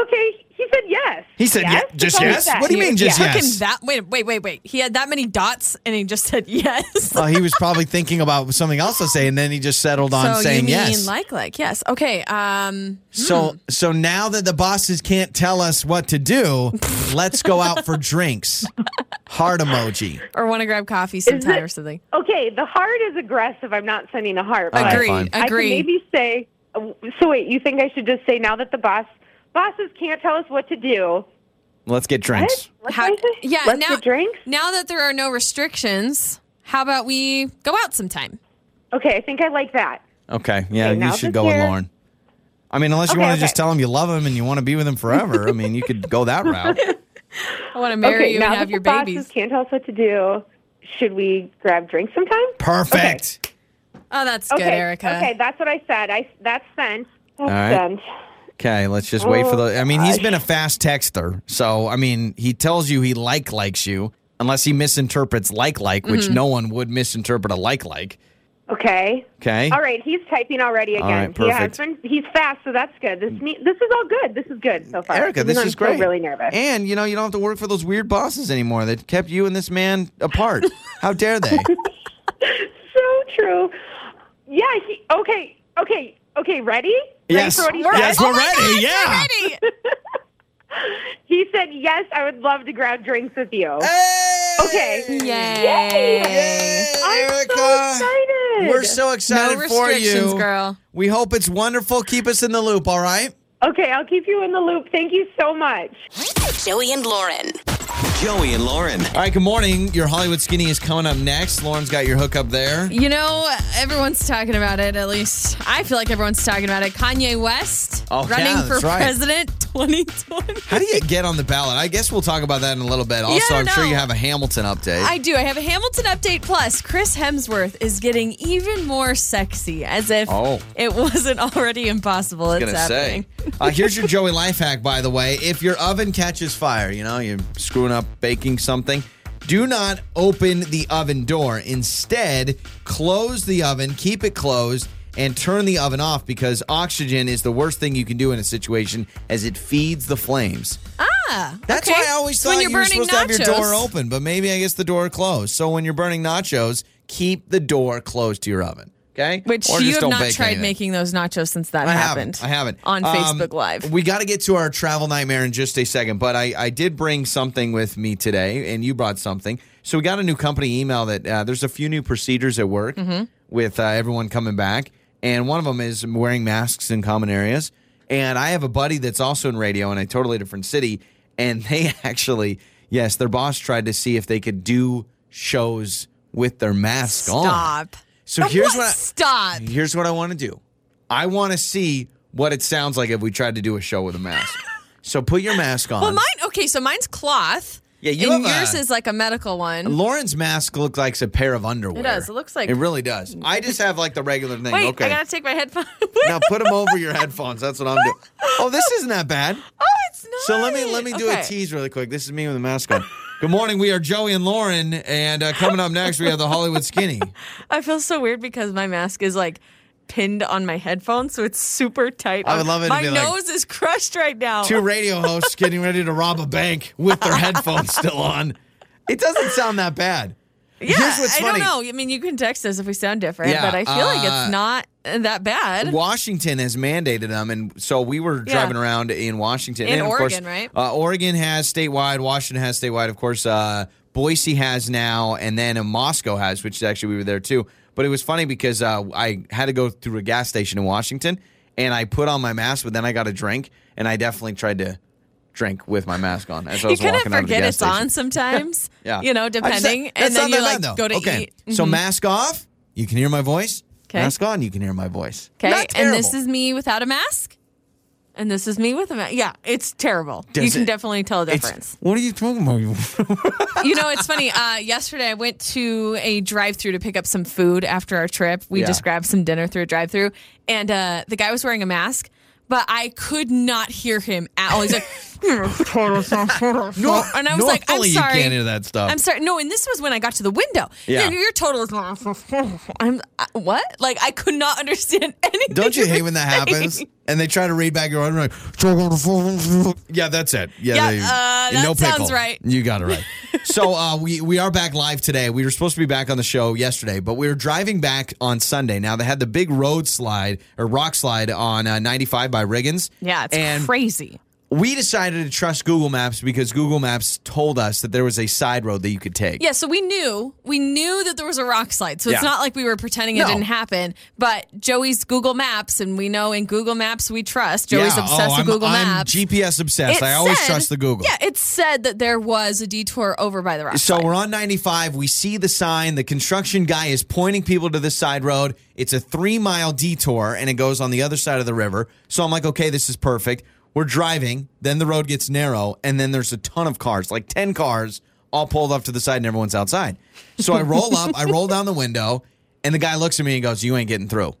Okay, he said yes. He said, yes? yeah, just yes? What do you mean, just Took yes? him that wait, wait, wait, wait. He had that many dots and he just said *laughs* yes. Well, he was probably thinking about something else to say, and then he just settled on so saying you mean yes. like like yes. Okay. Um So so now that the bosses can't tell us what to do, *laughs* let's go out for drinks. Heart emoji. or want to grab coffee sometime it- or something. Okay, the heart is aggressive. I'm not sending a heart. but All right, Agree. fine. I can Agree. maybe say. uh, So wait, you think I should just say now that the boss bosses can't tell us what to do? Let's get drinks. What? What How, did I say? yeah, Let's now, get drinks. now that there are no restrictions, how about we go out sometime? Okay, I think I like that. Okay, yeah, Okay, you should this go with Lauren. I mean, unless you Okay, want to just tell him you love him and you want to be with him forever. I mean, you could go that route. *laughs* I want to marry okay, you now and that have the your bosses babies. can't tell us what to do. Should we grab drinks sometime? Perfect. Oh, that's good, okay, Erica. Okay, that's what I said. I that's sent. That's right. sent. Okay, let's just wait for the. I mean, he's been a fast texter, so I mean, he tells you he like likes you, unless he misinterprets like like, which Mm-hmm. no one would misinterpret a like like. Okay. Okay. All right, he's typing already again. right, he has perfect. been. He's fast, so that's good. This ne- this is all good. This is good so far. Erica, Even this though is I'm still great. really nervous. And you know, you don't have to work for those weird bosses anymore that kept you and this man apart. How dare they? *laughs* so true. Yeah. He, okay. Okay. Okay. Ready? Yes. Ready for what he Yes, said? we're oh ready. yeah. Ready? *laughs* He said, "Yes, I would love to grab drinks with you." Hey! Okay. Yay. Yay, I'm Erica. so excited. We're so excited No for restrictions, you. girl. We hope it's wonderful. Keep us in the loop, all right? Okay, I'll keep you in the loop. Thank you so much. Joey and Lauren. Joey and Lauren. All right, good morning. Your Hollywood Skinny is coming up next. Lauren's got your hookup there. You know, everyone's talking about it. At least I feel like everyone's talking about it. Kanye West Oh, yeah, running for right. president *laughs* 2020. How do you get on the ballot? I guess we'll talk about that in a little bit. Also, I I'm sure you have a Hamilton update. I do. I have a Hamilton update. Plus, Chris Hemsworth is getting even more sexy, as if Oh. it wasn't already impossible. It's gonna happening. say. Uh, here's your *laughs* Joey life hack, by the way. If your oven catches fire, you know, you're screwing up baking something, do not open the oven door. Instead, close the oven, keep it closed, and turn the oven off because oxygen is the worst thing you can do in a situation as it feeds the flames. Ah, That's okay. why I always thought you were supposed to have your door open, but maybe I guess the door closed. So when you're burning nachos, keep the door closed to your oven. Okay? Which Or you have don't not tried anything. making those nachos since that I happened. haven't. I haven't. On Um, Facebook Live. We got to get to our travel nightmare in just a second, but I, I did bring something with me today, and you brought something. So we got a new company email that uh, there's a few new procedures at work Mm-hmm. with uh, everyone coming back, and one of them is wearing masks in common areas. And I have a buddy that's also in radio in a totally different city, and *laughs* they actually, yes, their boss tried to see if they could do shows with their mask on. Stop. So here's what. I, Stop. Here's what I want to do. I want to see what it sounds like if we tried to do a show with a mask. so put your mask on. Well, mine. Okay, so mine's cloth. Yeah, you and have a- yours is like a medical one. Lauren's mask looks like a pair of underwear. It does. It looks like- It really does. I just have like the regular thing. Wait, okay. I gotta take my headphones. *laughs* now put them over your headphones. That's what I'm doing. Oh, this isn't that bad. *laughs* oh, it's not. So let me let me do okay. a tease really quick. This is me with a mask on. Good morning. We are Joey and Lauren, and uh, coming up next we have the Hollywood Skinny. *laughs* I feel so weird because my mask is like pinned on my headphones, so it's super tight. I would love it to My be like- nose is crushed right now. Two *laughs* radio hosts getting ready to rob a bank with their headphones still on. It doesn't sound that bad. Yeah, I don't know. I mean, you can text us if we sound different, Yeah, but I feel like uh, it's not that bad. Washington has mandated them, and so we were Yeah. driving around in Washington. In and of Oregon, course, right? Uh, Oregon has statewide. Washington has statewide. Of course, uh, Boise has now, and then uh, Moscow has, which actually we were there too. But it was funny because uh, I had to go through a gas station in Washington, and I put on my mask, but then I got a drink, and I definitely tried to drink with my mask on as I you was kind walking out of the forget it's station. on sometimes. *laughs* Yeah. You know, I just- depending. that's and then you that like bad, though. go to okay. eat. Mm-hmm. So mask off, you can hear my voice. Okay. Mask on, you can hear my voice. Okay. And this is me without a mask. And this is me with a mask. Yeah, it's terrible. you can it- definitely tell the difference. What are you talking about? *laughs* you know, it's funny. Uh, yesterday, I went to a drive-through to pick up some food after our trip. We Yeah. just grabbed some dinner through a drive-through, and uh, the guy was wearing a mask, but I could not hear him at all. He's like, *laughs* no, and I was like, I'm sorry. You can't hear that stuff. I'm sorry. No, and this was when I got to the window. Yeah. Your, your total is. *laughs* I'm uh, what? Like I could not understand *laughs* anything. Don't you hate when that happens? And they try to read back your order. Like, yeah, that's it. Yeah, Yeah, they- uh, that no pickle. sounds right. You got it right. so uh, we we are back live today. We were supposed to be back on the show yesterday, but we were driving back on Sunday. Now they had the big road slide or rock slide on uh, 95 by Riggins. Yeah, it's and crazy. We decided to trust Google Maps because Google Maps told us that there was a side road that you could take. Yeah, so we knew we knew that there was a rock slide. So it's Yeah. not like we were pretending it No. didn't happen. But Joey's Google Maps, and we know in Google Maps we trust. Joey's Yeah. Oh, obsessed oh, with I'm, Google I'm Maps. GPS obsessed. It I always said- trust the Google. Yeah, it said that there was a detour over by the rock So slide. we're on 95. We see the sign. The construction guy is pointing people to the side road. It's a three mile detour and it goes on the other side of the river. So I'm like, okay, this is perfect. We're driving. Then the road gets narrow and then there's a ton of cars, like 10 cars, all pulled up to the side and everyone's outside. So I roll up, I roll down the window, and the guy looks at me and goes, You ain't getting through.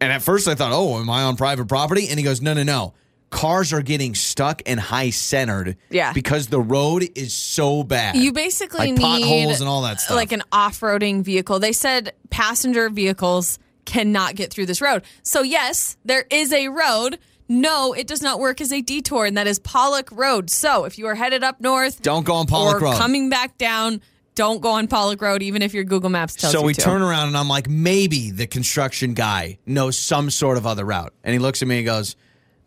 And at first I thought, Oh, am I on private property? And he goes, No, no, no. cars are getting stuck and high centered. Yeah. Because the road is so bad. You basically like need potholes and all that stuff. like an off-roading vehicle. They said passenger vehicles cannot get through this road. So yes, there is a road. No, it does not work as a detour, and that is Pollock Road. So if you are headed up north, Don't go on Pollock or Road. coming back down, don't go on Pollock Road, even if your Google Maps tells so you So we to. turn around and I'm like, maybe the construction guy knows some sort of other route. And he looks at me and goes,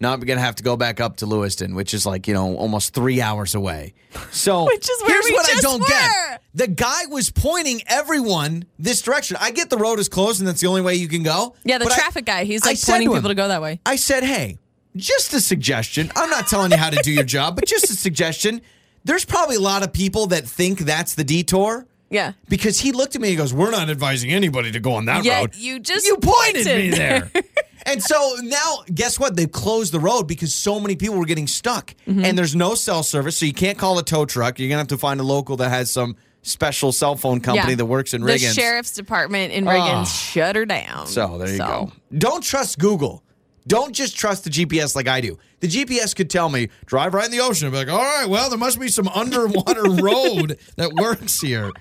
No, we're gonna have to go back up to Lewiston, which is like, you know, almost three hours away. So *laughs* Which is where here's we what I don't were. get. The guy was pointing everyone this direction. I get the road is closed and that's the only way you can go. yeah, the but I- traffic guy. He's like pointing to him- people to go that way. I said, hey, just a suggestion. I'm not telling you how to do your job, but just a suggestion. There's probably a lot of people that think that's the detour. Yeah. Because he looked at me and goes, We're not advising anybody to go on that Yet road. you just You pointed pointed me there. *laughs* and so now, guess what? They've closed the road because so many people were getting stuck. Mm-hmm. And there's no cell service, so you can't call a tow truck. You're going to have to find a local that has some special cell phone company Yeah. that works in Riggins. the sheriff's department in Riggins Oh. shut her down. So there you So- go. Don't trust Google. Don't just trust the GPS like I do. The GPS could tell me, drive right in the ocean. I'd be like, all right, well, there must be some underwater *laughs* road that works here.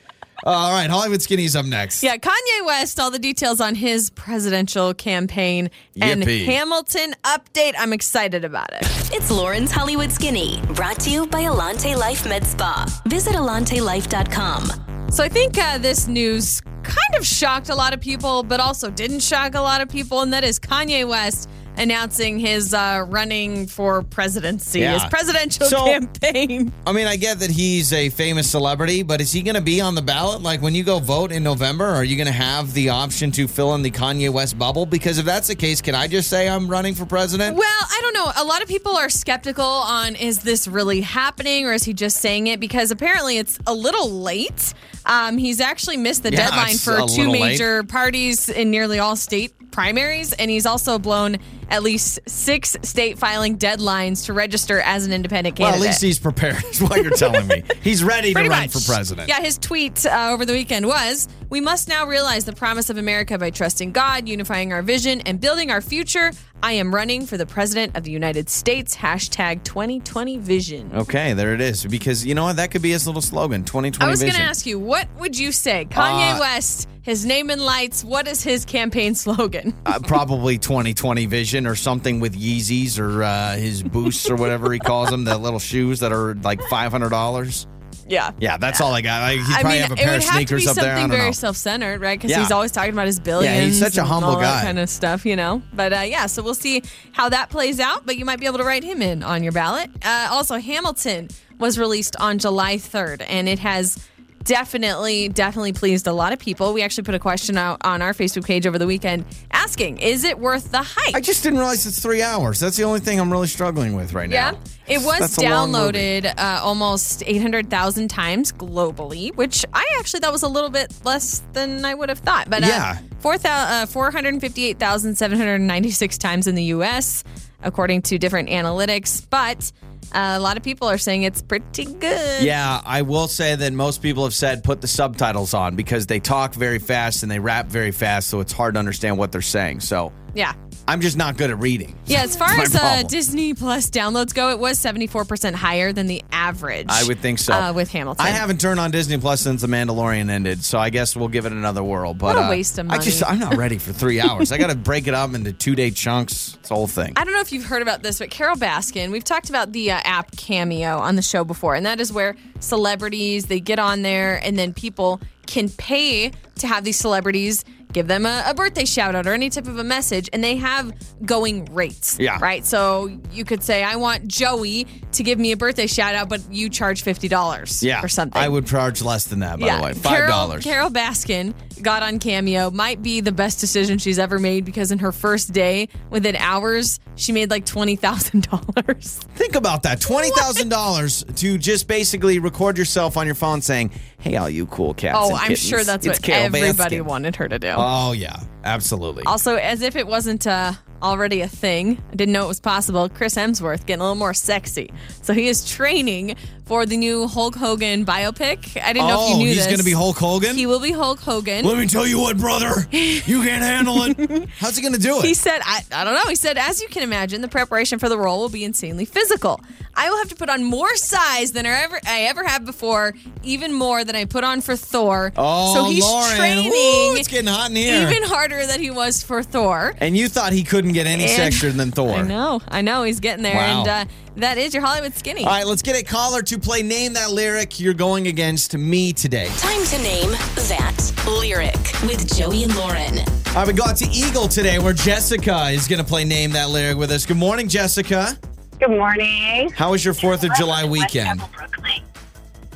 Uh, all right, Hollywood Skinny's up next. Yeah, Kanye West, all the details on his presidential campaign and Yippee. Hamilton update. I'm excited about it. It's Lauren's Hollywood Skinny, brought to you by Alante Life Med Spa. Visit AlanteLife.com. So I think uh, this news kind of shocked a lot of people, but also didn't shock a lot of people, and that is Kanye West announcing his uh, running for presidency, Yeah. his presidential So- campaign. I mean, I get that he's a famous celebrity, but is he going to be on the ballot? Like when you go vote in November, are you going to have the option to fill in the Kanye West bubble? Because if that's the case, can I just say I'm running for president? Well, I don't know. A lot of people are skeptical on is this really happening or is he just saying it? Because apparently it's a little late. Um, he's actually missed the Yeah, deadline for two little late. major parties in nearly all state primaries, and he's also blown at least six state filing deadlines to register as an independent candidate. well, at least he's prepared, is what you're telling me. *laughs* He's ready to run much. for president. Yeah, his tweet uh, over the weekend was We must now realize the promise of America by trusting God, unifying our vision, and building our future. I am running for the President of the United States. Hashtag 2020 Vision. Okay, there it is. Because you know what? That could be his little slogan 2020 I was going to ask you, what would you say? Kanye Uh, West, his name in lights, what is his campaign *laughs* slogan? uh, probably 2020 vision or something with Yeezys or uh, his boosts or whatever he calls them, the little shoes that are like $500. Yeah. Yeah, that's all I got. Like, he I probably mean, have a it pair would of have to be sneakers up there. I something don't very self-centered, right? Because Yeah. he's always talking about his billions. Yeah, he's such a humble guy. kind of stuff, you know. But uh, yeah, so we'll see how that plays out. But you might be able to write him in on your ballot. Uh, also, Hamilton was released on July 3rd, and it has definitely, definitely pleased a lot of people. We actually put a question out on our Facebook page over the weekend asking, "Is it worth the hype?" I just didn't realize it's three hours. That's the only thing I'm really struggling with right Yeah, now. Yeah. It was That's a long movie. downloaded uh, almost 800,000 times globally, which I actually thought was a little bit less than I would have thought. But uh, Yeah. 4, uh, 458,796 times in the U.S., according to different analytics. But uh, a lot of people are saying it's pretty good. Yeah, I will say that most people have said put the subtitles on because they talk very fast and they rap very fast, so it's hard to understand what they're saying. So Yeah. I'm just not good at reading. Yeah, as far *laughs* as uh. Disney Plus downloads go, it was 74% higher than the average. I would think so. Uh, with Hamilton. I haven't turned on Disney Plus since The Mandalorian ended, so I guess we'll give it another whirl. But What a uh, waste of money. I just. I'm not ready for three *laughs* hours. I got to break it up into two day chunks. It's the whole thing. I don't know if you've heard about this, but Carole Baskin, we've talked about the uh, app Cameo on the show before, and that is where celebrities they get on there, and then people can pay to have these celebrities give them a, a birthday shout out or any type of a message, and they have going rates. Yeah. Right. So you could say, I want Joey to give me a birthday shout out, but you charge fifty dollars. yeah, or something. I would charge less than that. By the way, five Carole, dollars. Carole Baskin got on Cameo. Might be the best decision she's ever made because in her first day, within hours, she made like twenty thousand dollars. Think about that twenty thousand dollars to just basically record yourself on your phone saying, "Hey, all you cool cats." Oh, and I'm kittens, sure that's it's what Carole everybody Baskin." wanted her to do. Oh yeah, absolutely. also, as if it wasn't uh, already a thing. I didn't know it was possible. Chris Hemsworth getting a little more sexy. So he is training for the new Hulk Hogan biopic. I didn't know if you knew that. oh, knew he's this. going to be Hulk Hogan? He will be Hulk Hogan. Let me tell you what, brother. You can't handle it. *laughs* How's he going to do it? He said, I, I don't know. He said, as you can imagine, the preparation for the role will be insanely physical. I will have to put on more size than I ever, I ever have before, even more than I put on for Thor. oh, so he's Lauren. training Woo, it's getting hot in here. even harder than he was for Thor. and you thought he couldn't get any And- sexier than Thor. I know, I know. He's getting there. Wow. And uh, that is your Hollywood skinny. All right, let's get a caller to play Name That Lyric. You're going against me today. Time to name that lyric with Joey and Lauren. All right, we go out to Eagle today where Jessica is going to play Name That Lyric with us. Good morning, Jessica. Good morning. How was your 4th of July weekend?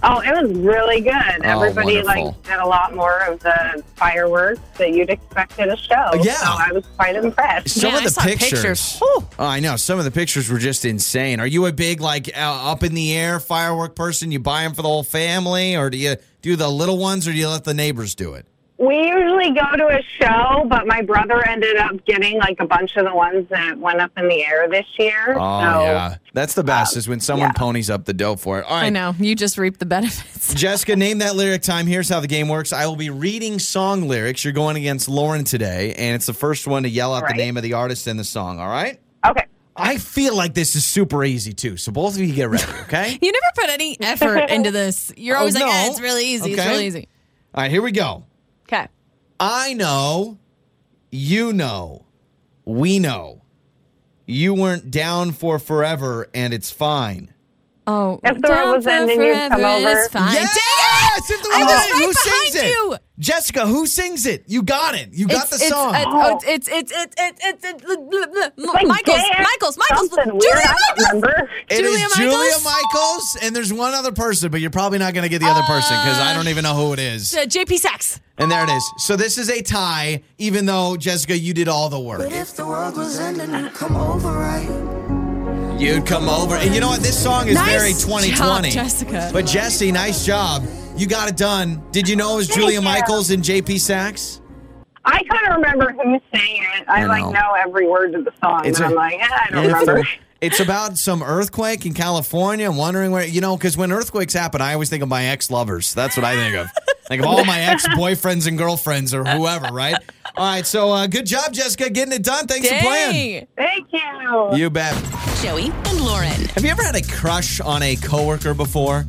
Oh, it was really good. Everybody Oh, wonderful. like did a lot more of the fireworks that you'd expect at a show. yeah. So I was quite impressed. Some Yeah, of I the saw pictures. pictures. Oh, I know. Some of the pictures were just insane. Are you a big, like, uh, up in the air firework person? You buy them for the whole family, or do you do the little ones, or do you let the neighbors do it? We usually go to a show, but my brother ended up getting like a bunch of the ones that went up in the air this year. Oh, so yeah. That's the best, is when someone yeah. ponies up the dough for it. All right. I know. You just reap the benefits. *laughs* Jessica, name that lyric time. Here's how the game works. I will be reading song lyrics. You're going against Lauren today, and it's the first one to yell out the name of the artist in the song, all right? okay. I feel like this is super easy, too. So both of you get ready, okay? *laughs* You never put any effort into this. You're Oh, always like, no. eh, it's really easy. It's really easy. all right, here we go. Okay. I know, you know, we know. You weren't down for forever, and it's fine. Oh, If the down road was for ending, you'd come forever, over. It's fine. Yes! If the I road was ended, right who behind sings it? you. Jessica, who sings it? You got it. You got It's, the it's, song. uh, oh, it's it's it's it's it's, it's, blah, blah, blah. Michaels, Michaels, Michaels. Julia Michaels. remember. It is Julia Julia Michaels? Michaels, and there's one other person, but you're probably not going to get the other person because I don't even know who it is. Uh, JP Saxe. And there it is. So this is a tie, even though Jessica, you did all the work. But if the world was ending, you'd come over, right? You'd come over, and you know what? This song is Nice very job, 2020. Jessica. But Jesse, nice job. You got it done. Did you know it was Julia you. Michaels and JP Saxe? I kind of remember who sang it. I, I like know. know every word of the song, It's and a- I'm like, eh, I don't remember. It's about some earthquake in California. I'm wondering where, you know, because when earthquakes happen, I always think of my ex lovers. That's what I think of. Like of all my *laughs* ex boyfriends and girlfriends or whoever, right? All right. So uh, good job, Jessica, getting it done. Thanks for playing. Thank you. You bet. Joey and Lauren. Have you ever had a crush on a coworker before?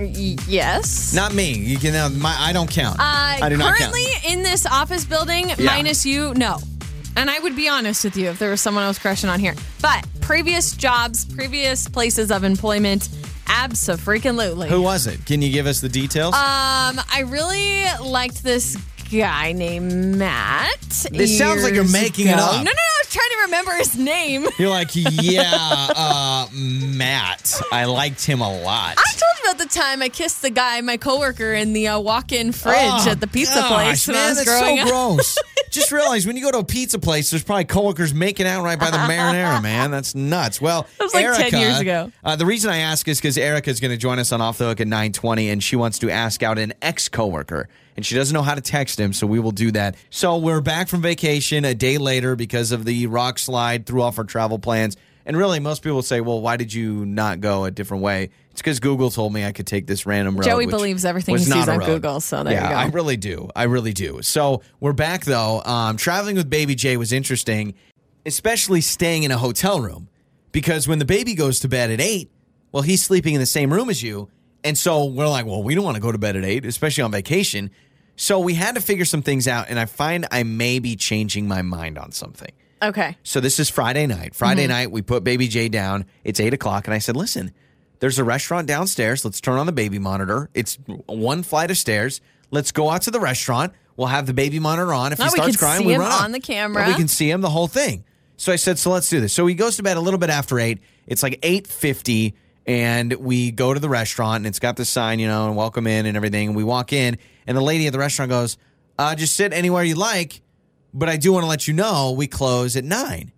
Yes. Not me. You can. Uh, my, I don't count. Uh, I do not count. currently in this office building, Yeah. minus you, no. And I would be honest with you if there was someone else crushing on here. But previous jobs, previous places of employment, abso-freaking-lutely. Who was it? Can you give us the details? Um, I really liked this guy named Matt. This sounds like you're years making it ago. up. No, no, no. I was trying to remember his name. *laughs* You're like, yeah, *laughs* uh, Matt. I liked him a lot. I told you about the time I kissed the guy, my coworker, in the uh, walk-in fridge Oh, at the pizza gosh, place when man, I was that's growing so up. gross. *laughs* Just realize when you go to a pizza place, there's probably coworkers making out right by the marinara, man. That's nuts. Well, That was like 10 Erica, years ago. Uh, the reason I ask is because Erica is going to join us on Off the Hook at 9:20, and she wants to ask out an ex coworker, and she doesn't know how to text him, so we will do that. So we're back from vacation a day later because of the rock slide, threw off our travel plans. And really, most people say, "Well, why did you not go a different way?" It's because Google told me I could take this random road. Joey believes everything he sees on road. Google, so there yeah, you go. I really do. I really do. So we're back though. Um, traveling with Baby J was interesting, especially staying in a hotel room because when the baby goes to bed at eight, well, he's sleeping in the same room as you, and so we're like, well, we don't want to go to bed at eight, especially on vacation. So we had to figure some things out, and I find I may be changing my mind on something. Okay. So this is Friday night. Friday mm-hmm. night, we put baby J down. It's eight o'clock, and I said, "Listen, there's a restaurant downstairs. Let's turn on the baby monitor. It's one flight of stairs. Let's go out to the restaurant. We'll have the baby monitor on. If Now he starts crying, we run on the camera. We can see him the whole thing. So I said, "So let's do this." So he goes to bed a little bit after eight. It's like eight fifty, and we go to the restaurant, and it's got the sign, you know, and welcome in and everything. And we walk in, and the lady at the restaurant goes, uh, "Just sit anywhere you like." But I do want to let you know we close at nine.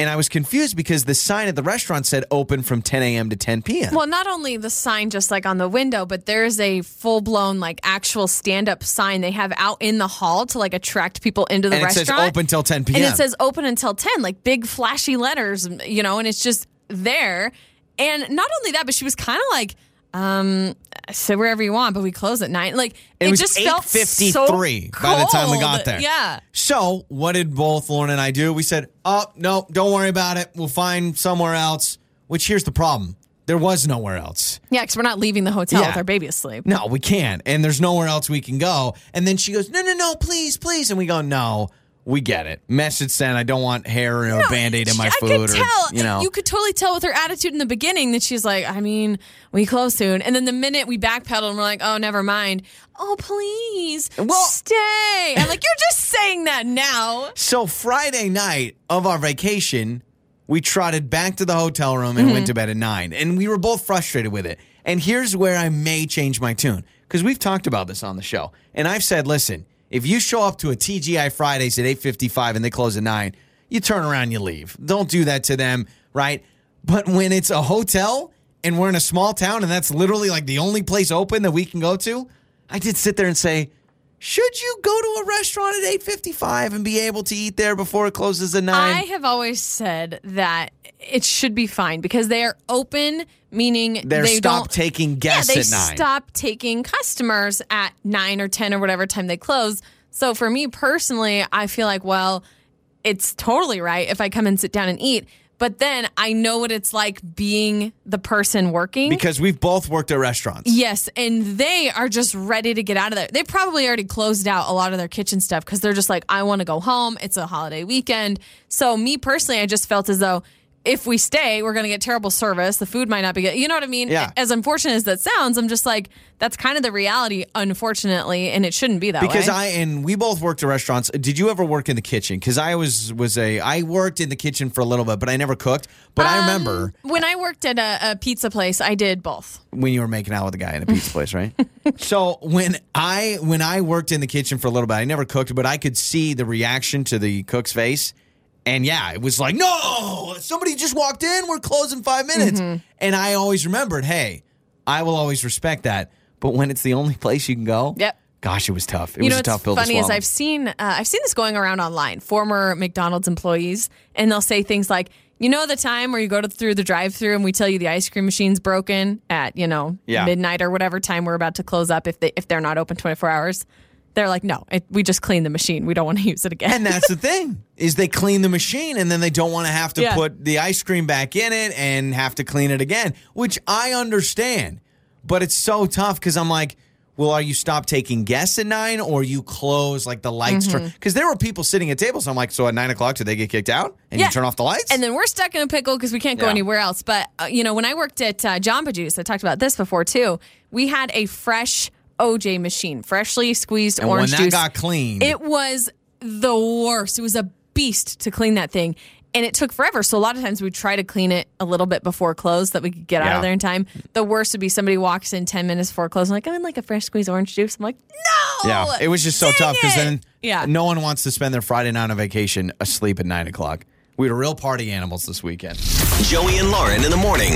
And I was confused because the sign at the restaurant said open from 10 a.m. to 10 p.m. Well, not only the sign just like on the window, but there's a full blown like actual stand up sign they have out in the hall to like attract people into the and it restaurant. says open till 10 p.m. And it says open until 10, like big flashy letters, you know, and it's just there. And not only that, but she was kind of like, um, sit wherever you want, but we close at nine. Like It it, was just felt so 8:53 by the time we got there. Yeah. So, what did both Lauren and I do? We said, "Oh, no, don't worry about it. We'll find somewhere else." Which here's the problem: there was nowhere else. Yeah, because we're not leaving the hotel Yeah. with our baby asleep. No, we can't, and there's nowhere else we can go. And then she goes, "No, no, no, please, please," and we go, "No." We get it. Message sent. I don't want hair or a band aid in my I food. could or, tell. you know, you could totally tell with her attitude in the beginning that she's like, I mean, we close soon. And then the minute we backpedal and we're like, oh, never mind. Oh, please Well- stay. I'm like, you're just saying that now. So Friday night of our vacation, we trotted back to the hotel room and went mm-hmm. to bed at nine. And we were both frustrated with it. And here's where I may change my tune. Because we've talked about this on the show. And I've said, listen, if you show up to a TGI Fridays at 8.55 and they close at 9, you turn around and you leave. Don't do that to them, right? But when it's a hotel and we're in a small town and that's literally like the only place open that we can go to, I did sit there and say, should you go to a restaurant at 8:55 and be able to eat there before it closes at 9? I have always said that it should be fine because they are open, meaning They're they stop taking guests yeah, they at 9. stop taking customers at nine or ten or whatever time they close. So for me personally, I feel like well, it's totally right if I come and sit down and eat. But then I know what it's like being the person working. because we've both worked at restaurants. Yes, and they are just ready to get out of there. They probably already closed out a lot of their kitchen stuff because they're just like, I want to go home. It's a holiday weekend. So, me personally, I just felt as though if we stay, we're going to get terrible service. The food might not be good. You know what I mean? Yeah. As unfortunate as that sounds, I'm just like, that's kind of the reality, unfortunately, and it shouldn't be that way. Because way. I and we both worked at restaurants. Did you ever work in the kitchen? Because I was was a I worked in the kitchen for a little bit, but I never cooked. But I remember Um, when I worked at a, a pizza place, I did both. when you were making out with a guy in a pizza place, right? *laughs* so when I when I worked in the kitchen for a little bit, I never cooked, but I could see the reaction to the cook's face. And yeah, it was like, no, somebody just walked in. We're closing five minutes. Mm-hmm. And I always remembered, hey, I will always respect that. But when it's the only place you can go, Yep. gosh, it was tough. It you was know a tough pill to funny is. I've seen uh, I've seen this going around online. Former McDonald's employees, and they'll say things like, "You know, the time where you go to, through the drive-through and we tell you the ice cream machine's broken at you know Yeah. midnight or whatever time we're about to close up if they if they're not open 24 hours." They're like, "No, it, we just clean the machine. We don't want to use it again." And that's the thing is they clean the machine and then they don't want to have to Yeah. put the ice cream back in it and have to clean it again, which I understand. But it's so tough because I'm like, well, are you stop taking guests at nine or you close like the lights Mm-hmm. turn? Because there were people sitting at tables. I'm like, so at nine o'clock, did they get kicked out and Yeah. you turn off the lights? And then we're stuck in a pickle because we can't go Yeah. anywhere else. But, uh, you know, when I worked at uh, Jamba Juice, I talked about this before too. We had a fresh OJ machine, freshly squeezed orange juice. And orange when that juice. got clean. It was the worst. It was a beast to clean that thing. And it took forever. So a lot of times we'd try to clean it a little bit before close that we could get out Yeah. of there in time. The worst would be somebody walks in 10 minutes before close. I'm like, I would like a fresh squeezed orange juice. I'm like, no. yeah, it was just so Dang tough because it. then Yeah. no one wants to spend their Friday night on vacation asleep at nine o'clock. We were real party animals this weekend. Joey and Lauren in the morning.